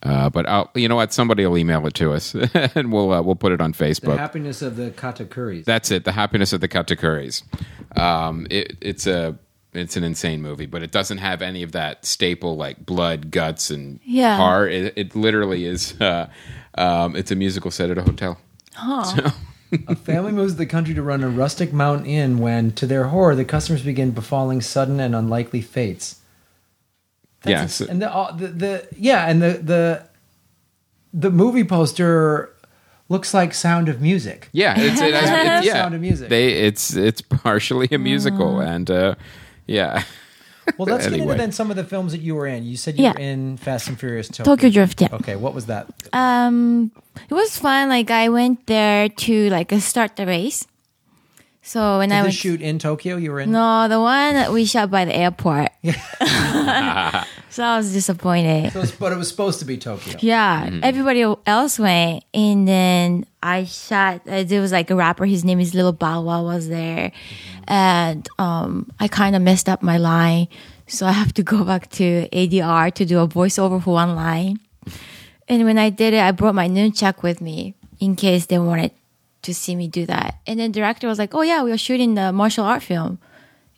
Uh, but I'll, you know what? Somebody will email it to us, [laughs] and we'll uh, we'll put it on The Facebook. happiness of the katakuris. That's it. The happiness of the katakuris. Um, it, it's a it's an insane movie, but it doesn't have any of that staple like blood, guts, and Yeah. heart. It, it literally is. Uh, um, it's a musical set at a hotel. [laughs] A family moves to the country to run a rustic mountain inn when, to their horror, the customers begin befalling sudden and unlikely fates. Yeah, That's so- and the, uh, the the yeah, and the the the movie poster looks like Sound of Music. Yeah, it's, it has, it's [laughs] yeah. Sound of Music. They it's it's partially a musical, and uh, yeah. [laughs] Well, let's get Anyway. into then some of the films that you were in. You said you Yeah. were in Fast and Furious Tokyo. Tokyo Drift. Yeah. Okay, what was that? Um, it was fun. Like I went there to like start the race. So when Did I this went, shoot in Tokyo? You were in. no, the one that we shot by the airport. [laughs] [laughs] so I was disappointed. So it's- but it was supposed to be Tokyo. Yeah, everybody else went, and then I shot. Uh, there was like a rapper. His name is Little Bow Wow was there, and um, I kind of messed up my line, so I have to go back to ADR to do a voiceover for one line. And when I did it, I brought my nunchuck with me in case they wanted to see me do that. And then director was like, "Oh yeah, we are shooting the martial art film,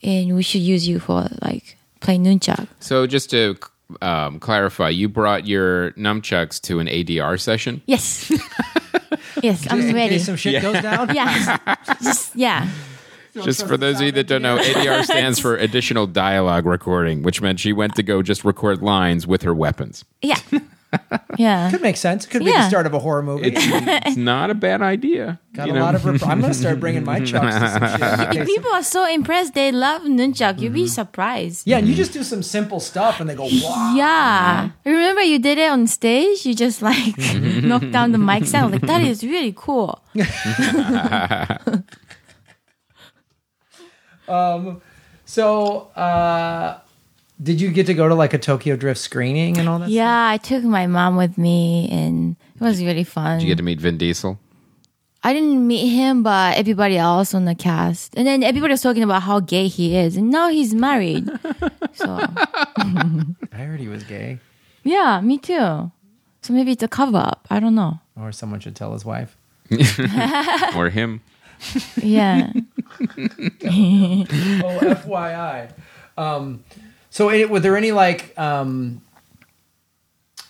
and we should use you for like playing nunchuck." So just to um, clarify, you brought your nunchucks to an ADR session. Yes, [laughs] yes, I'm in ready. case some shit goes down. [laughs] Yeah, just yeah. Just for those of you that don't know, ADR [laughs] stands for additional dialogue recording, which meant she went to go just record lines with her weapons. Yeah. Yeah. Could make sense. Could be the Yeah. start of a horror movie. It's, it's [laughs] not a bad idea. Got you a know? lot of. Rep- I'm going to start bringing my [laughs] chucks to some shit. in case- People are so impressed. They love nunchuck. You'd Mm-hmm. be surprised. Yeah, and you just do some simple stuff, and they go, "Wow!" Yeah. Remember you did it on stage? You just like [laughs] knocked down the mic stand. Like, that is really cool. So, uh, did you get to go to like a Tokyo Drift screening and all that? Yeah, I took my mom with me and it was really fun. Did you get to meet Vin Diesel? I didn't meet him, but everybody else on the cast. And then everybody was talking about how gay he is. And now he's married. [laughs] so, [laughs] I heard he was gay, yeah, me too. So maybe it's a cover up. I don't know. or someone should tell his wife. [laughs] or him? Yeah. oh, FYI. Um, so, it, were there any like, um,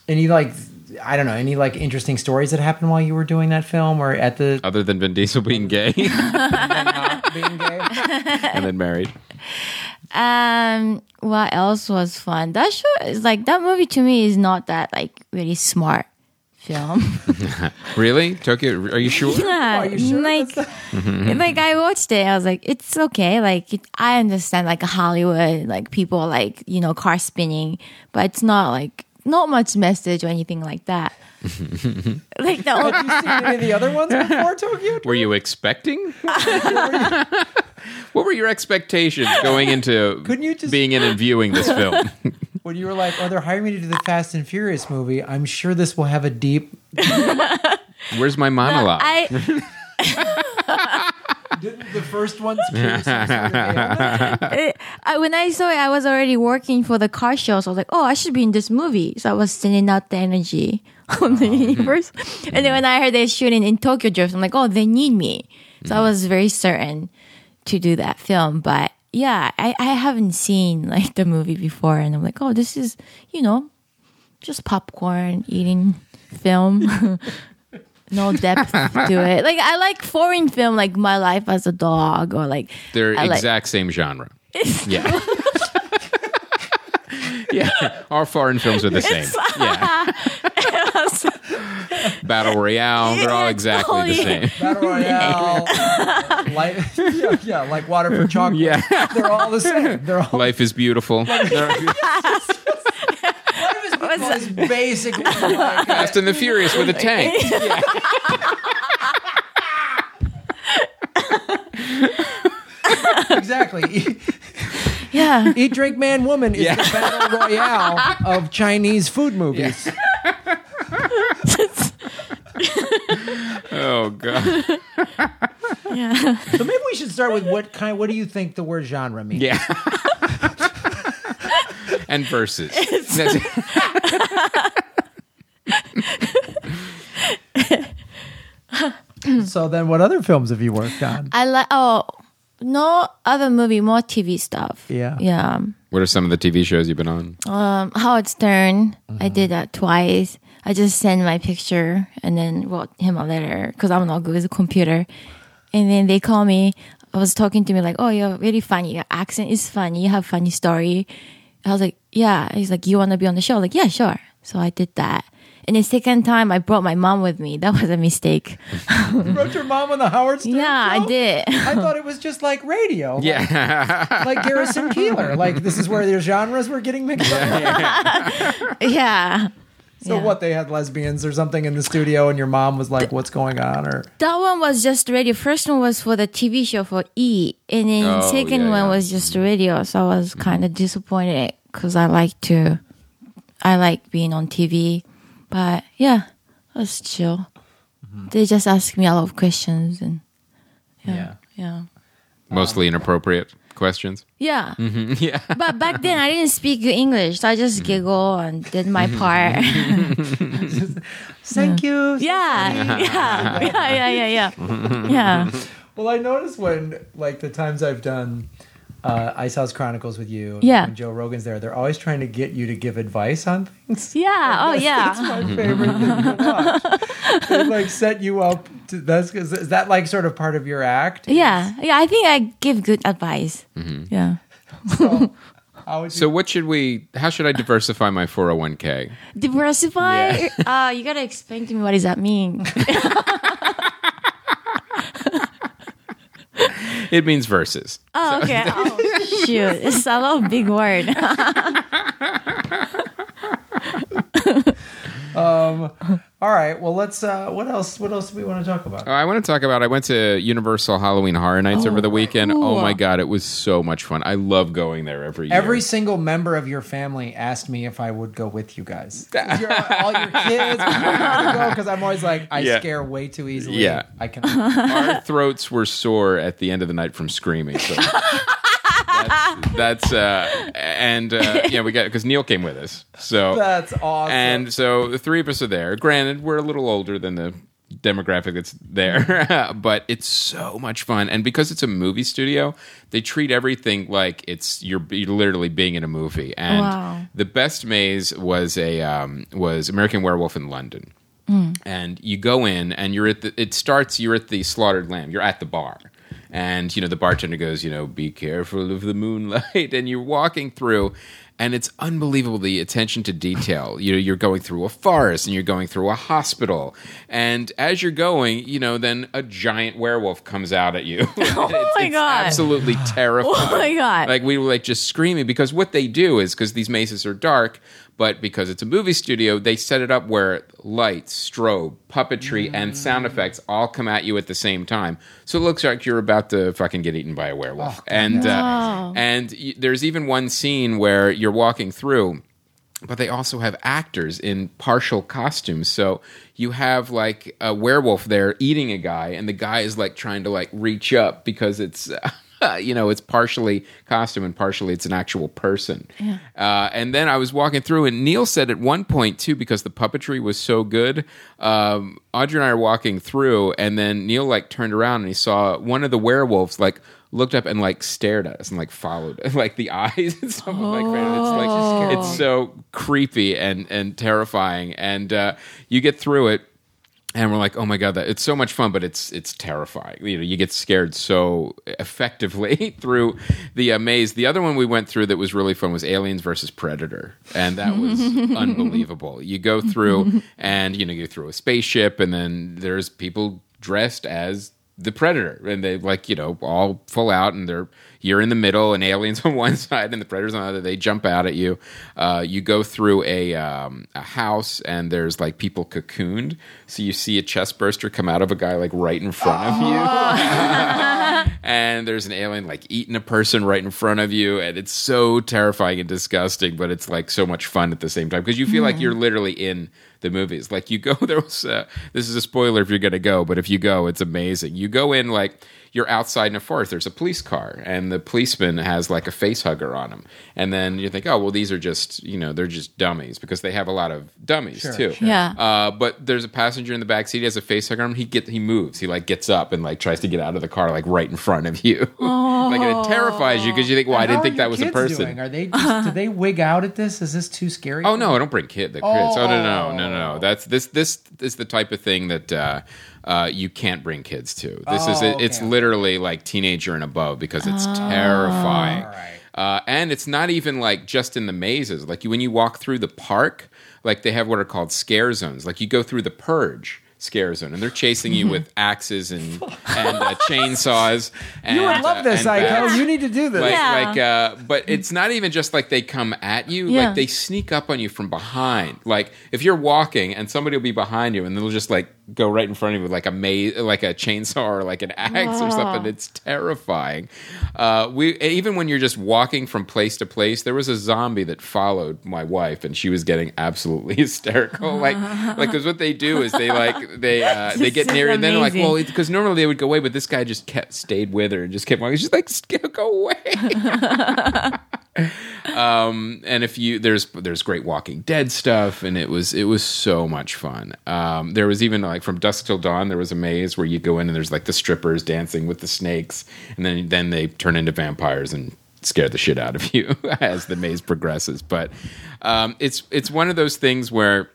any like, I don't know, any like interesting stories that happened while you were doing that film, or at the Other than Vin Diesel being gay [laughs] not being gay? [laughs] and then married. Um, what else was fun? That show is like that movie to me is not that like really smart film. [laughs] Really? Tokyo? Are you sure? yeah, Are you sure like, that's mm-hmm. [laughs] like I watched it. I was like, it's okay. Like it, I understand like Hollywood, like people like you know car spinning, but it's not like not much message or anything like that. [laughs] like the old, Have you seen any of the other ones before Tokyo? Were you expecting? what were your expectations going into Couldn't you just- being in and viewing this film? When you were like, "Oh, they're hiring me to do the Fast and Furious movie," I'm sure this will have a deep. [laughs] Where's my monologue? I [laughs] Didn't the first one's cure some sort of ailment? I, when I saw it, I was already working for the car show. So I was like, oh, I should be in this movie. So I was sending out the energy [laughs] on the oh. universe. And then when I heard they're shooting in Tokyo Drift, I'm like, oh, they need me. So I was very certain to do that film. But yeah, I, I haven't seen like the movie before. And I'm like, oh, this is, you know, just popcorn eating film. [laughs] no depth to it. Like I like foreign film, like My Life as a Dog, or like They're I like- exact same genre. [laughs] Yeah. [laughs] yeah. All foreign films are the same. Yeah. [laughs] Battle Royale, they're all oh, Yeah, exactly the totally. same. Battle Royale, [laughs] like, yeah, [laughs] yeah, like water for chocolate. Yeah. they're all the same. They're all Life is beautiful. it's basically like Fast and the Furious with a tank. exactly. Yeah. Eat, Drink, Man, Woman is Yeah. the battle royale of Chinese food movies. Oh god. [laughs] Yeah. So maybe we should start with what kind. What do you think the word genre means? Yeah. [laughs] and verses. That's it. [laughs] So then, what other films have you worked on? I like oh no other movie, more TV stuff. Yeah. Yeah. What are some of the TV shows you've been on? Um Howard Stern. I did that twice. I just sent my picture and then wrote him a letter because I'm not good with a computer. And then they call me. I was talking to me like, "Oh, you're really funny. Your accent is funny. You have funny story." I was like, "Yeah." He's like, "You want to be on the show?" like, "Yeah, sure." So I did that. And the second time, I brought my mom with me. That was a mistake. You wrote your mom on the Howard Stern yeah, show? I did. I thought it was just like radio. Yeah. Like Garrison Keillor. Like this is where their genres were getting mixed up. [laughs] yeah. So Yeah. what? They had lesbians or something in the studio, and your mom was like, "What's going on?" Or That one was just radio. First one was for the TV show for E, and then Oh, second yeah, one yeah. was just radio. So I was kind of disappointed because I like to, I like being on TV, but yeah, it was chill. Mm-hmm. They just asked me a lot of questions, and yeah. yeah, yeah, Mostly inappropriate questions. yeah. [laughs] Yeah. But back then I didn't speak English, so I Mm-hmm. just giggle and did my part. [laughs] Thank you. [laughs] yeah, yeah, yeah, yeah, yeah, yeah, yeah. Well, I noticed when like the times I've done uh, Ice House Chronicles with you, Yeah. when Joe Rogan's there, they're always trying to get you to give advice on things. Yeah. [laughs] Oh, yeah. That's my favorite thing to watch. they like set you up. To, that's is is that like sort of part of your act? Yeah. Yeah. I think I give good advice. Mm-hmm. Yeah. So, you? So what should we how should I diversify my 401k? Diversify. Uh, you gotta explain to me what does that mean? [laughs] [laughs] [laughs] It means verses. Oh, okay. [laughs] Oh, shoot. It's a little big word. [laughs] Um, All right. Well, let's. Uh, what else? What else do we want to talk about? Uh, I want to talk about. I went to Universal Halloween Horror Nights over the weekend. cool. Oh my god, it was so much fun! I love going there every year. Every single member of your family asked me if I would go with you guys. [laughs] Your- all your kids because I'm always like I Yeah. scare way too easily. Yeah. I can. [laughs] [laughs] our throats were sore at the end of the night from screaming. So that's, that's uh, and uh, yeah, we got because Neil came with us. So That's awesome. and so the three of us are there. Granted, we're a little older than the demographic that's there, [laughs] but it's so much fun. And because it's a movie studio, they treat everything like it's you're, you're literally being in a movie. And Wow. the best maze was a um, was American Werewolf in London. And you go in, and you're at the. It starts. You're at the slaughtered lamb. You're at the bar, and you know the bartender goes, you know, be careful of the moonlight, [laughs] and you're walking through, and it's unbelievable the attention to detail. You know, you're going through a forest, and you're going through a hospital, and as you're going, you know, then a giant werewolf comes out at you. [laughs] [laughs] oh my God. Absolutely terrifying. [gasps] Oh my God. Like we were like just screaming because what they do is because these mazes are dark, but because it's a movie studio, they set it up where lights, strobe, puppetry, and sound effects all come at you at the same time. So it looks like you're about to fucking get eaten by a werewolf. and uh, and y- there's even one scene where you're walking through but they also have actors in partial costumes. So you have like a werewolf there eating a guy, and the guy is like trying to like reach up because it's. You know, it's partially costume and partially it's an actual person. Uh, and then I was walking through, and Neil said at one point too, because the puppetry was so good. Um, Audrey and I are walking through, and then Neil like turned around and he saw one of the werewolves like looked up and like stared at us and like followed [laughs] like the eyes and stuff like that. It's like it's so creepy and and terrifying. And uh, you get through it, and we're like, oh my god, that it's so much fun, but it's it's terrifying. You know, you get scared so effectively [laughs] through the uh, maze. The other one we went through that was really fun was Aliens versus Predator, and that was [laughs] unbelievable. You go through, [laughs] and you know, you go through a spaceship, and then there's people dressed as the predator and they like you know all full out and they're you're in the middle and aliens [laughs] on one side and the predators on the other they jump out at you. Uh, you go through a, um, a house and there's like people cocooned. So you see a chest burster come out of a guy like right in front of you. [laughs] And there's an alien like eating a person right in front of you. And it's so terrifying and disgusting but it's like so much fun at the same time because you feel like you're literally in the movies. Like you go [laughs] there was uh, this is a spoiler if you're gonna go but if you go it's amazing. You go in like you're outside in a forest there's a police car and the policeman has like a face hugger on him and then you think oh well these are just you know they're just dummies because they have a lot of dummies Sure, too sure. Yeah. uh, but there's a passenger in the back seat. He has a face hugger on him. He get he moves. He like gets up and like tries to get out of the car like right in front of you. [laughs] like and it terrifies you because you think, well, I didn't think that was a kids person. Doing? Are they? Just, do they wig out at this? Is this too scary? Oh no, I don't bring kid the kids. Oh, no, no, no, no, Oh. no. That's this this is the type of thing that uh, uh, you can't bring kids to. This is Oh, it's okay. literally like teenager and above because it's terrifying. All right. Uh, and it's not even like just in the mazes. Like you, when you walk through the park, like they have what are called scare zones. Like you go through the purge scare zone, and they're chasing you with [laughs] axes and and uh, chainsaws. And, You would love uh, this, Aiko. You need to do this. like Yeah. like uh but it's not even just like they come at you Yeah. like they sneak up on you from behind like if you're walking and somebody will be behind you and they'll just like go right in front of you with like a maze like a chainsaw or like an axe or something. It's terrifying. Uh we even when you're just walking from place to place there was a zombie that followed my wife and she was getting absolutely [laughs] hysterical. Like like because what they do is they like they uh [laughs] they get near and then they're like well because normally they would go away but this guy just kept stayed with her and just kept walking. She's like go away [laughs] um and if you there's there's great walking dead stuff and it was it was so much fun um there was even like from dusk till dawn there was a maze where you go in and there's like the strippers dancing with the snakes and then then they turn into vampires and scare the shit out of you [laughs] as the maze progresses but um it's it's one of those things where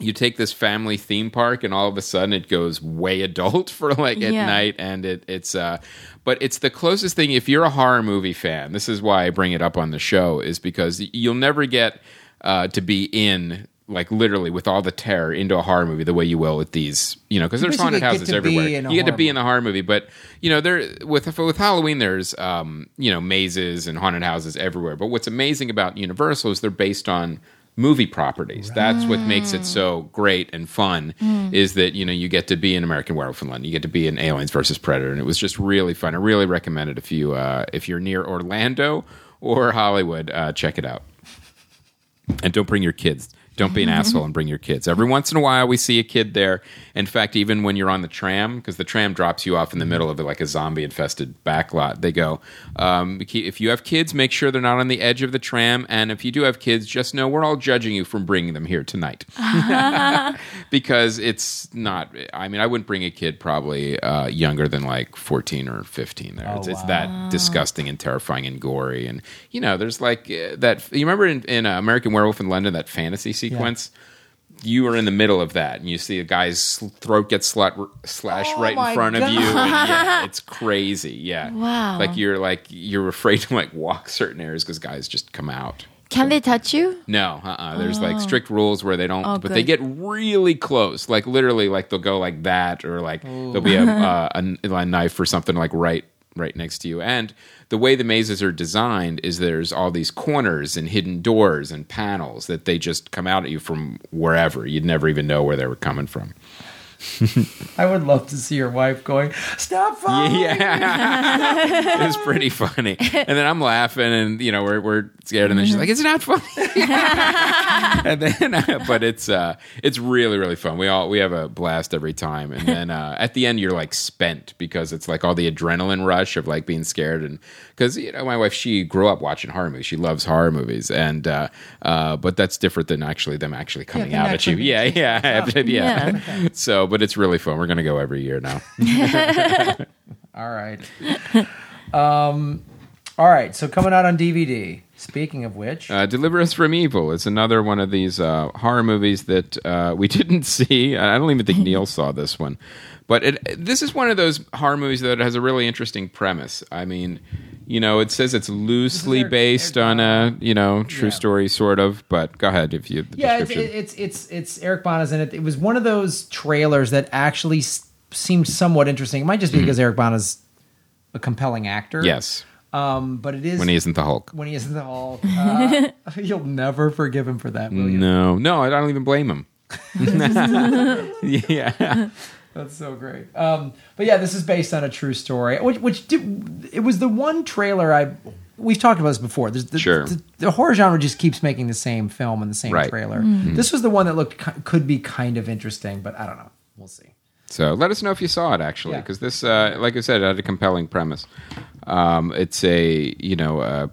you take this family theme park and all of a sudden it goes way adult [laughs] for like at Yeah. night and it, it's uh but it's the closest thing if you're a horror movie fan this is why i bring it up on the show is because you'll never get uh to be in like literally with all the terror into a horror movie the way you will with these you know because there's haunted houses everywhere. you get to be in the horror movie but you know there with with halloween there's um you know mazes and haunted houses everywhere. But what's amazing about universal is they're based on movie properties that's what makes it so great and fun is that you know you get to be in american werewolf in london you get to be in aliens versus predator and it was just really fun i really recommend it if you uh if you're near orlando or hollywood uh check it out and don't bring your kids. Don't be an [laughs] asshole and bring your kids. Every once in a while, we see a kid there. In fact, even when you're on the tram, because the tram drops you off in the middle of like a zombie infested back lot, they go, um, if you have kids, make sure they're not on the edge of the tram. And if you do have kids, just know we're all judging you from bringing them here tonight. [laughs] because it's not, I mean, I wouldn't bring a kid probably uh, younger than like 14 or 15 there. it's, it's that disgusting and terrifying and gory. And, you know, there's like uh, that, you remember in, in uh, American Werewolf in London, that fantasy sequence? You are in the middle of that, and you see a guy's throat get slut, slashed Oh right in front of you. And yeah, [laughs] it's crazy. Yeah, Wow. Like you're like you're afraid to like walk certain areas because guys just come out. Can they touch you? No, uh-uh. there's like strict rules where they don't, Oh, but they get really close. Like literally, like they'll go like that, or like there'll be a, [laughs] uh, a, a knife or something like right right next to you. And the way the mazes are designed is there's all these corners and hidden doors and panels that they just come out at you from wherever. You'd never even know where they were coming from. [laughs] I would love to see your wife going, "Stop following me." [laughs] Yeah, it's pretty funny. And then I'm laughing, and you know we're we're scared, and then she's like, "It's not funny." [laughs] and then, uh, but it's uh, it's really really fun. We all we have a blast every time, and then uh, at the end you're like spent because it's like all the adrenaline rush of like being scared, and because you know my wife she grew up watching horror movies, she loves horror movies, and uh, uh, but that's different than actually them actually coming them out at you. being Yeah, yeah, yeah. Yeah. So, but it's really fun. We're gonna go every year now. [laughs] [laughs] All right. um, all right. So coming out on DVD. Speaking of which, Uh, Deliver Us from Evil is another one of these uh, horror movies that uh, we [laughs] didn't see. I don't even think Neil saw this one, but it, this is one of those horror movies that has a really interesting premise. I mean, you know, it says it's loosely based on a you know true Yeah. story, sort of. But go ahead if you the yeah, it's, description. it's it's it's Eric Bana's in it. It was one of those trailers that actually s- seemed somewhat interesting. It might just be because Eric Bana's a compelling actor. Mm-hmm. yes, Um, but it is when he isn't the Hulk. when he is in the Hulk. Uh, [laughs] you'll never forgive him for that, will you? No, no, I don't even blame him. [laughs] [laughs] yeah, That's so great. Um, but yeah, this is based on a true story, which which did, it was the one trailer I we've talked about this before. There's the, Sure. the, the horror genre just keeps making the same film and the same Right. trailer. This was the one that looked could be kind of interesting, but I don't know. We'll see. So let us know if you saw it actually, Yeah. because this, uh, like I said, it had a compelling premise. Um, it's a you know uh,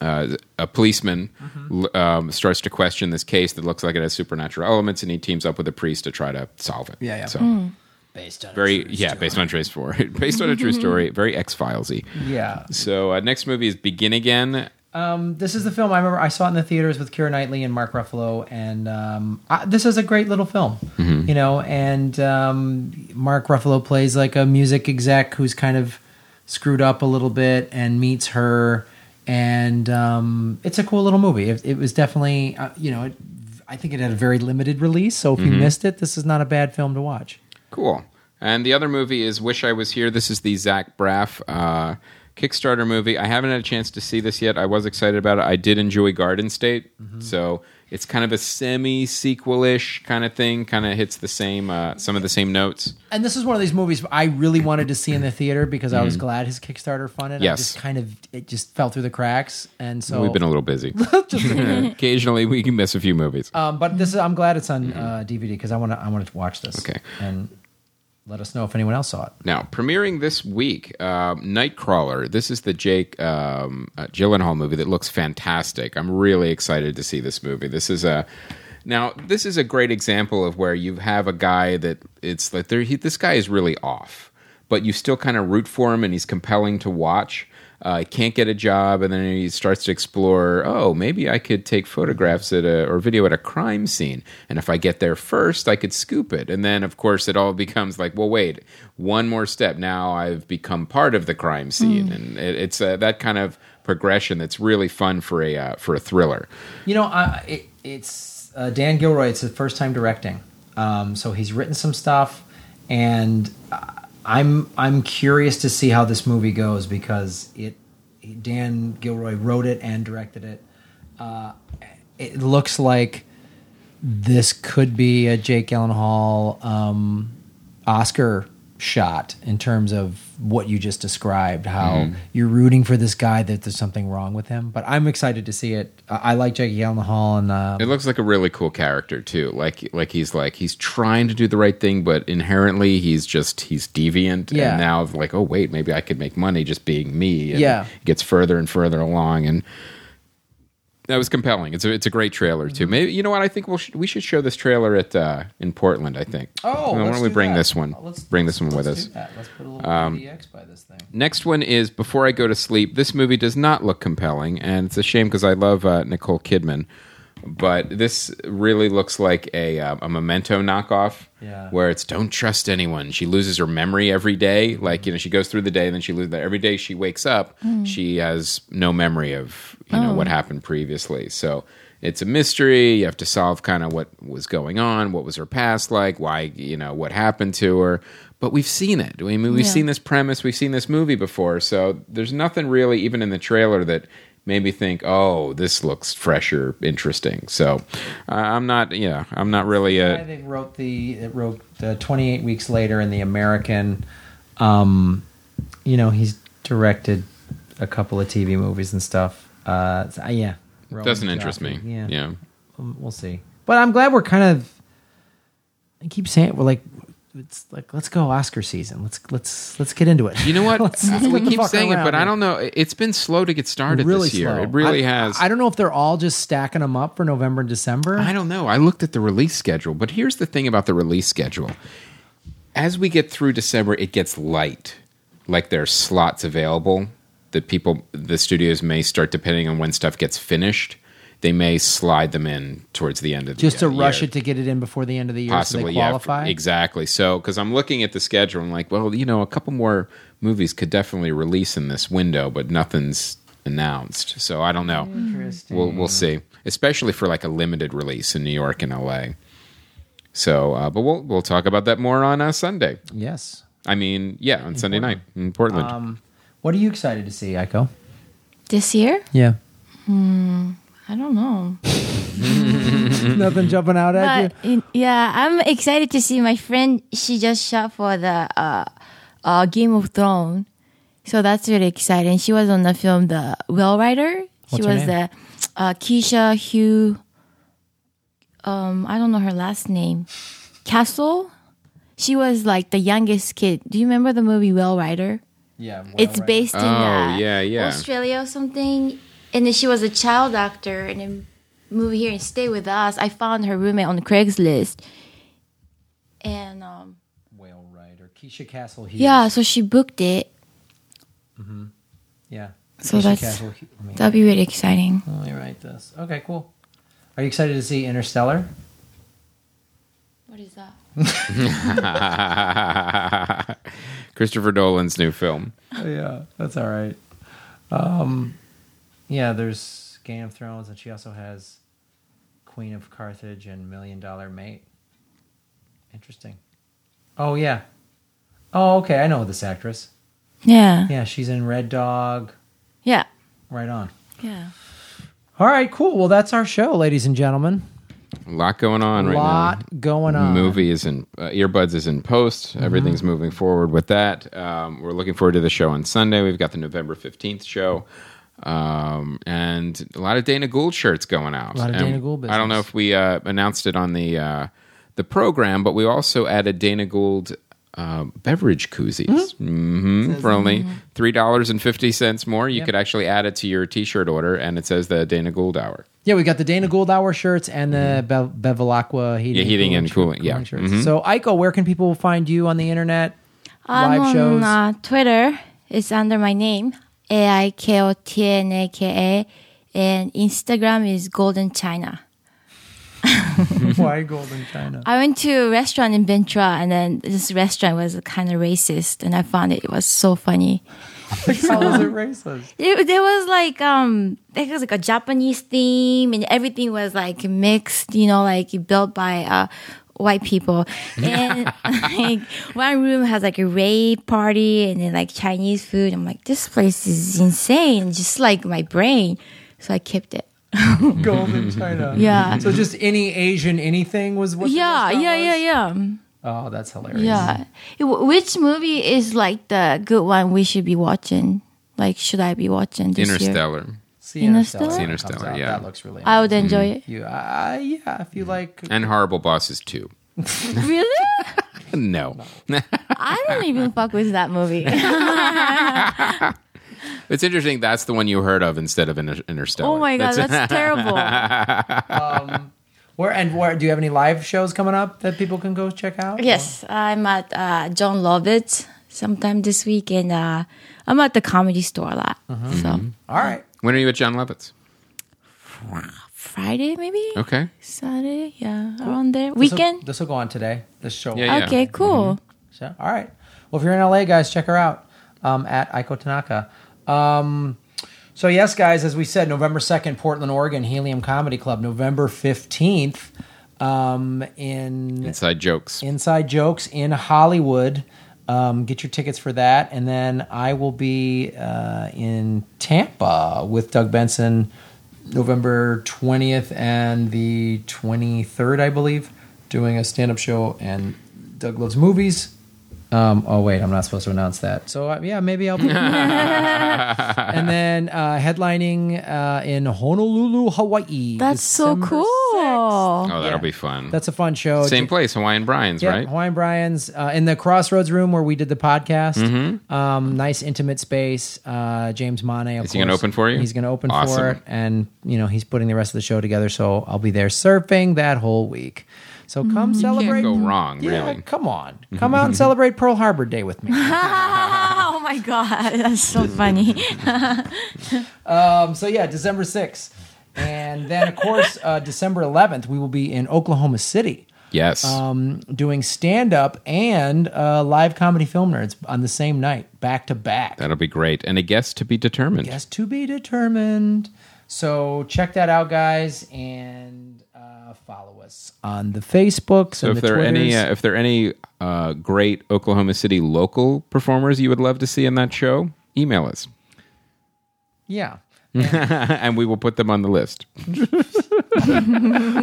uh, a policeman Mm-hmm. um, starts to question this case that looks like it has supernatural elements, and he teams up with a priest to try to solve it. Yeah, yeah. So Based on very yeah, based on a true story, [laughs] based on a true story, [laughs] very X Filesy. yeah. So uh, next movie is Begin Again. Um, this is the film I remember I saw it in the theaters with Keira Knightley and Mark Ruffalo, and um, I, this is a great little film, Mm-hmm. you know. And um, Mark Ruffalo plays like a music exec who's kind of screwed up a little bit and meets her, and um, it's a cool little movie. It, it was definitely, uh, you know, it, I think it had a very limited release, so if Mm-hmm. you missed it, this is not a bad film to watch. Cool. And the other movie is Wish I Was Here. This is the Zach Braff uh, Kickstarter movie. I haven't had a chance to see this yet. I was excited about it. I did enjoy Garden State, so it's kind of a semi sequel ish kind of thing. Kind of hits the same uh, some of the same notes. And this is one of these movies I really wanted to see in the [laughs] theater because I was glad his Kickstarter funded. I Mm-hmm. Yes. just kind of it just fell through the cracks, and so We've been a little busy. [laughs] [laughs] Occasionally, we can miss a few movies. Um, but this is I'm glad it's on uh, DVD because I want to I want to watch this. Mm-hmm. Okay. and let us know if anyone else saw it. Now, premiering this week, uh, Nightcrawler. This is the Jake um, uh, Gyllenhaal movie that looks fantastic. I'm really excited to see this movie. This is a now this is a great example of where you have a guy that it's like. He, this guy is really off, but you still kind of root for him, and he's compelling to watch. Uh, he can't get a job, and then he starts to explore. Oh, maybe I could take photographs at a or video at a crime scene, and if I get there first, I could scoop it. And then, of course, it all [laughs] becomes like, well, wait, one more step. Now I've become part of the crime scene, and it, it's uh, that kind of progression that's really fun for a uh, for a thriller. You know, it, it's uh, Dan Gilroy. It's his first time directing, um, so he's written some stuff, and uh, I'm I'm curious to see how this movie goes because it Dan Gilroy wrote it and directed it. Uh, it looks like this could be a Jake Gyllenhaal um, Oscar shot in terms of what you just described. How you're rooting for this guy that there's something wrong with him. But I'm excited to see it. I, I like Jake Hall, and uh, It looks like a really cool character too. Like like he's like he's trying to do the right thing, but inherently he's just he's deviant. Yeah. And now like, oh wait, maybe I could make money just being me. And Yeah. it gets further and further along, and that was compelling. It's a it's a great trailer Mm-hmm. too. Maybe you know what I think we'll sh- we should show this trailer at uh, in Portland. I think. oh, why don't we do bring that. this one? Let's bring this one with us. Um, that. Let's put a little DX by this thing. Next one is Before I Go to Sleep. This movie does not look compelling, and it's a shame because I love uh, Nicole Kidman. But this really looks like a, uh, a memento knockoff Yeah. where it's don't trust anyone. She loses her memory every day. Like, you know, she goes through the day and then she loses that. Every day she wakes up, she has no memory of, you know, what happened previously. So it's a mystery. You have to solve kind of what was going on, what was her past like, why you know what happened to her. But we've seen it. I mean, we've Yeah. seen this premise, we've seen this movie before, so there's nothing really, even in the trailer, that made me think, oh, this looks fresher, interesting. So uh, I'm not, yeah, I'm not really I a. think wrote the it wrote the 28 weeks later in the American. Um, you know, he's directed a couple of TV movies and stuff. Uh, so, yeah, Rowan Doesn't interest me. Yeah, yeah. We'll see. But I'm glad we're kind of. I keep saying we're like, it's like let's go Oscar season. Let's let's let's get into it. You know what? [laughs] Let's- let's we keep saying it, but I don't know. It's been slow to get started really this year. slow. It really I- has. I don't know if they're all just stacking them up for November and December. I don't know. I looked at the release schedule, but here's the thing about the release schedule. As we get through December, it gets light. Like there's slots available that people, the studios may start depending on when stuff gets finished. They may slide them in towards the end of the year. just to year. rush it to get it in before the end of the year Possibly, so they yeah. qualify. exactly. So, because I'm looking at the schedule, I'm like, well, you know, a couple more movies could definitely release in this window, but nothing's announced. So I don't know. Interesting. We'll we'll see, especially for like a limited release in New York and L.A. So, uh, but we'll we'll talk about that more on uh, Sunday. yes. I mean, yeah, on Sunday night in Portland. Um, what are you excited to see, Aiko? This year? Yeah. I don't know. [laughs] Nothing jumping out at But in, yeah, I'm excited to see my friend. She just shot for the uh, uh, Game of Thrones, so that's really exciting. She was on the film The Well Rider. She What's her was name? the uh, Keisha Hugh. Um, I don't know her last name. Castle. She was like the youngest kid. Do you remember the movie Well Rider? Yeah. it's based in Oh, uh, yeah, yeah. Australia or something. And then she was a child actor and then moved here and stayed with us. I found her roommate on Craigslist. And um, Whale Rider. Keisha Castle Hughes. yeah, so she booked it. Mm-hmm. Yeah. So Keisha that's- Castle Hughes. Let me, That'd be really exciting. let me write this. Okay, cool. Are you excited to see Interstellar? What is that? [laughs] Christopher Nolan's new film. Oh, yeah, that's all right. Um, yeah, there's Game of Thrones, and she also has Queen of Carthage and Million Dollar Mate. Interesting. Oh yeah. Oh okay, I know this actress. Yeah. Yeah, she's in Red Dog. Yeah. Right on. Yeah. All right, cool. Well, that's our show, ladies and gentlemen. A lot going on A right now. lot going on. movie is in uh, earbuds is in post everything's moving forward with that um, we're looking forward to the show on sunday we've got the november 15th show um, and a lot of dana gould shirts going out A lot of And Dana Gould i don't know if we uh, announced it on the uh, the program but we also added dana gould uh, beverage koozies hmm for only three dollars and fifty cents more. You Yep. could actually add it to your T-shirt order, and it says the Dana Gould Hour. Yeah, we got the Dana Gould Hour shirts and the Be- Bevilacqua heating, Mm-hmm. Yeah, heating and cooling, shirt- yeah. shirts. Mhm. So, Aiko, where can people find you on the internet? I'm Live shows. on uh, Twitter. It's under my name, A I K O T N A K A, and Instagram is Golden China. [laughs] Why Golden China? I went to a restaurant in Ventura, and then this restaurant was kind of racist, and I found it, it was so funny. [laughs] How is it racist? [laughs] It, there was like um, it was like a Japanese theme, and everything was like mixed, you know, like built by uh, white people. And [laughs] like one room has like a rave party, and then like Chinese food. I'm like, this place is insane, just like my brain. So I kept it. [laughs] Golden China. [laughs] Yeah. So just any Asian anything was what? Yeah, restaurant yeah, was? yeah, yeah. Oh, that's hilarious. Yeah. Wh- Which movie is like the good one we should be watching? Like, should I be watching this year? Interstellar. See Interstellar? Interstellar. See when Interstellar, comes out. yeah. That looks really. I would nice. enjoy it. You, uh, yeah, if you like. And Horrible Bosses too. [laughs] [laughs] Really? No. I don't even fuck with that movie. [laughs] It's interesting. That's the one you heard of instead of Inter- Interstellar. oh my god, that's terrible. Where and where? Do you have any live shows coming up that people can go check out? Yes, I'm at uh, Jon Lovitz sometime this week, and uh, I'm at the comedy store a lot. So All right. When are you at Jon Lovitz's? Friday, maybe Okay. Saturday, yeah, around there. Weekend. This will go on today. This show. Yeah, yeah. Okay, cool. So, all right. Well, if you're in LA, guys, check her out um, at Aiko Tanaka. Um, So yes, guys, as we said, November second, Portland, Oregon, Helium Comedy Club. November fifteenth, um, in Inside jokes. Inside Jokes in Hollywood. Um, get your tickets for that, and then I will be uh, in Tampa with Doug Benson, November twentieth and the twenty third, I believe, doing a stand up show. And Doug loves movies. Um, oh wait, I'm not supposed to announce that. So uh, yeah, maybe I'll be. [laughs] and then uh, headlining uh, in Honolulu, Hawaii. That's so December cool. Oh, that'll Yeah. be fun. That's a fun show. Same place, Hawaiian Brian's, Yeah, right? Hawaiian Brian's uh, in the Crossroads room where we did the podcast. Mm-hmm. Um, nice intimate space. Uh, James Mane, of Is he gonna open for you? He's going to open Awesome. for it, and you know he's putting the rest of the show together. So I'll be there surfing that whole week. So come celebrate. Can't go wrong, Yeah, really. Come on, [laughs] come out and celebrate Pearl Harbor Day with me. [laughs] oh my god, that's so funny. [laughs] Um, so yeah, December sixth, and then of course uh, December eleventh we will be in Oklahoma City. Yes. um, doing stand up and uh, live comedy film nerds on the same night, back to back. That'll be great. And a guest to be determined. Yes, to be determined. So check that out, guys, and follow us on the Facebooks So and if the there are any uh, if there are any uh, great Oklahoma City local performers you would love to see in that show, email us. yeah. [laughs] and we will put them on the list. [laughs]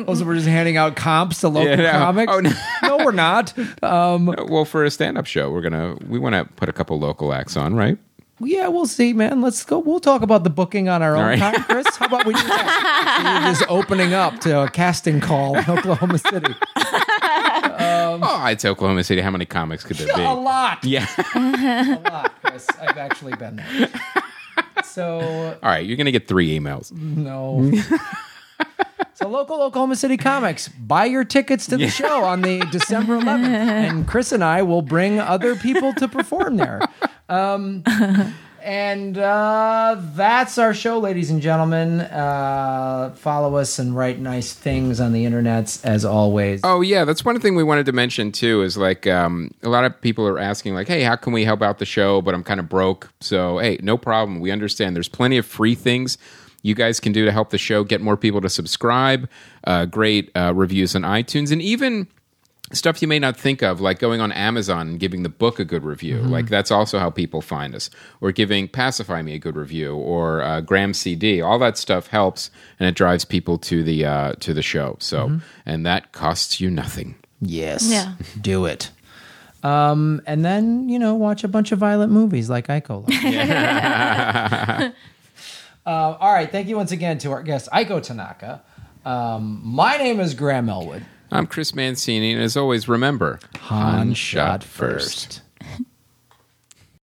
Also, we're just handing out comps to local Yeah, no. comics. Oh, no. [laughs] no, we're not. Um, Well, for a stand-up show, we're gonna we want to put a couple local acts on, right? Yeah, we'll see, man. Let's go. We'll talk about the booking on our own right. time, Chris. How about we do that? [laughs] You're just opening up to a casting call in Oklahoma City. [laughs] Um, oh, it's Oklahoma City. How many comics could there be? [laughs] A lot. Yeah. a lot, Chris. I've actually been there. So All right, you're gonna get three emails. no. So local Oklahoma City comics, buy your tickets to the show on the December 11th, and Chris and I will bring other people to perform there. Um, and uh, that's our show, ladies and gentlemen. Uh, follow us and write nice things on the internet as always. Oh yeah, that's one thing we wanted to mention too. Is like um, a lot of people are asking, like, "Hey, how can we help out the show?" But I'm kind of broke, so hey, no problem. We understand. There's plenty of free things you guys can do to help the show get more people to subscribe. Uh, great uh, reviews on iTunes, and even stuff you may not think of, like going on Amazon and giving the book a good review. Like that's also how people find us, or giving Pacify Me a good review, or uh, Graham CD. All that stuff helps, and it drives people to the uh, to the show. So, and that costs you nothing. Yes. Yeah. Do it. Um, and then, you know, watch a bunch of violent movies like Aiko. [laughs] [laughs] [laughs] uh, all right. Thank you once again to our guest, Aiko Tanaka. Um, my name is Graham Elwood. I'm Chris Mancini, and as always, remember Han shot first.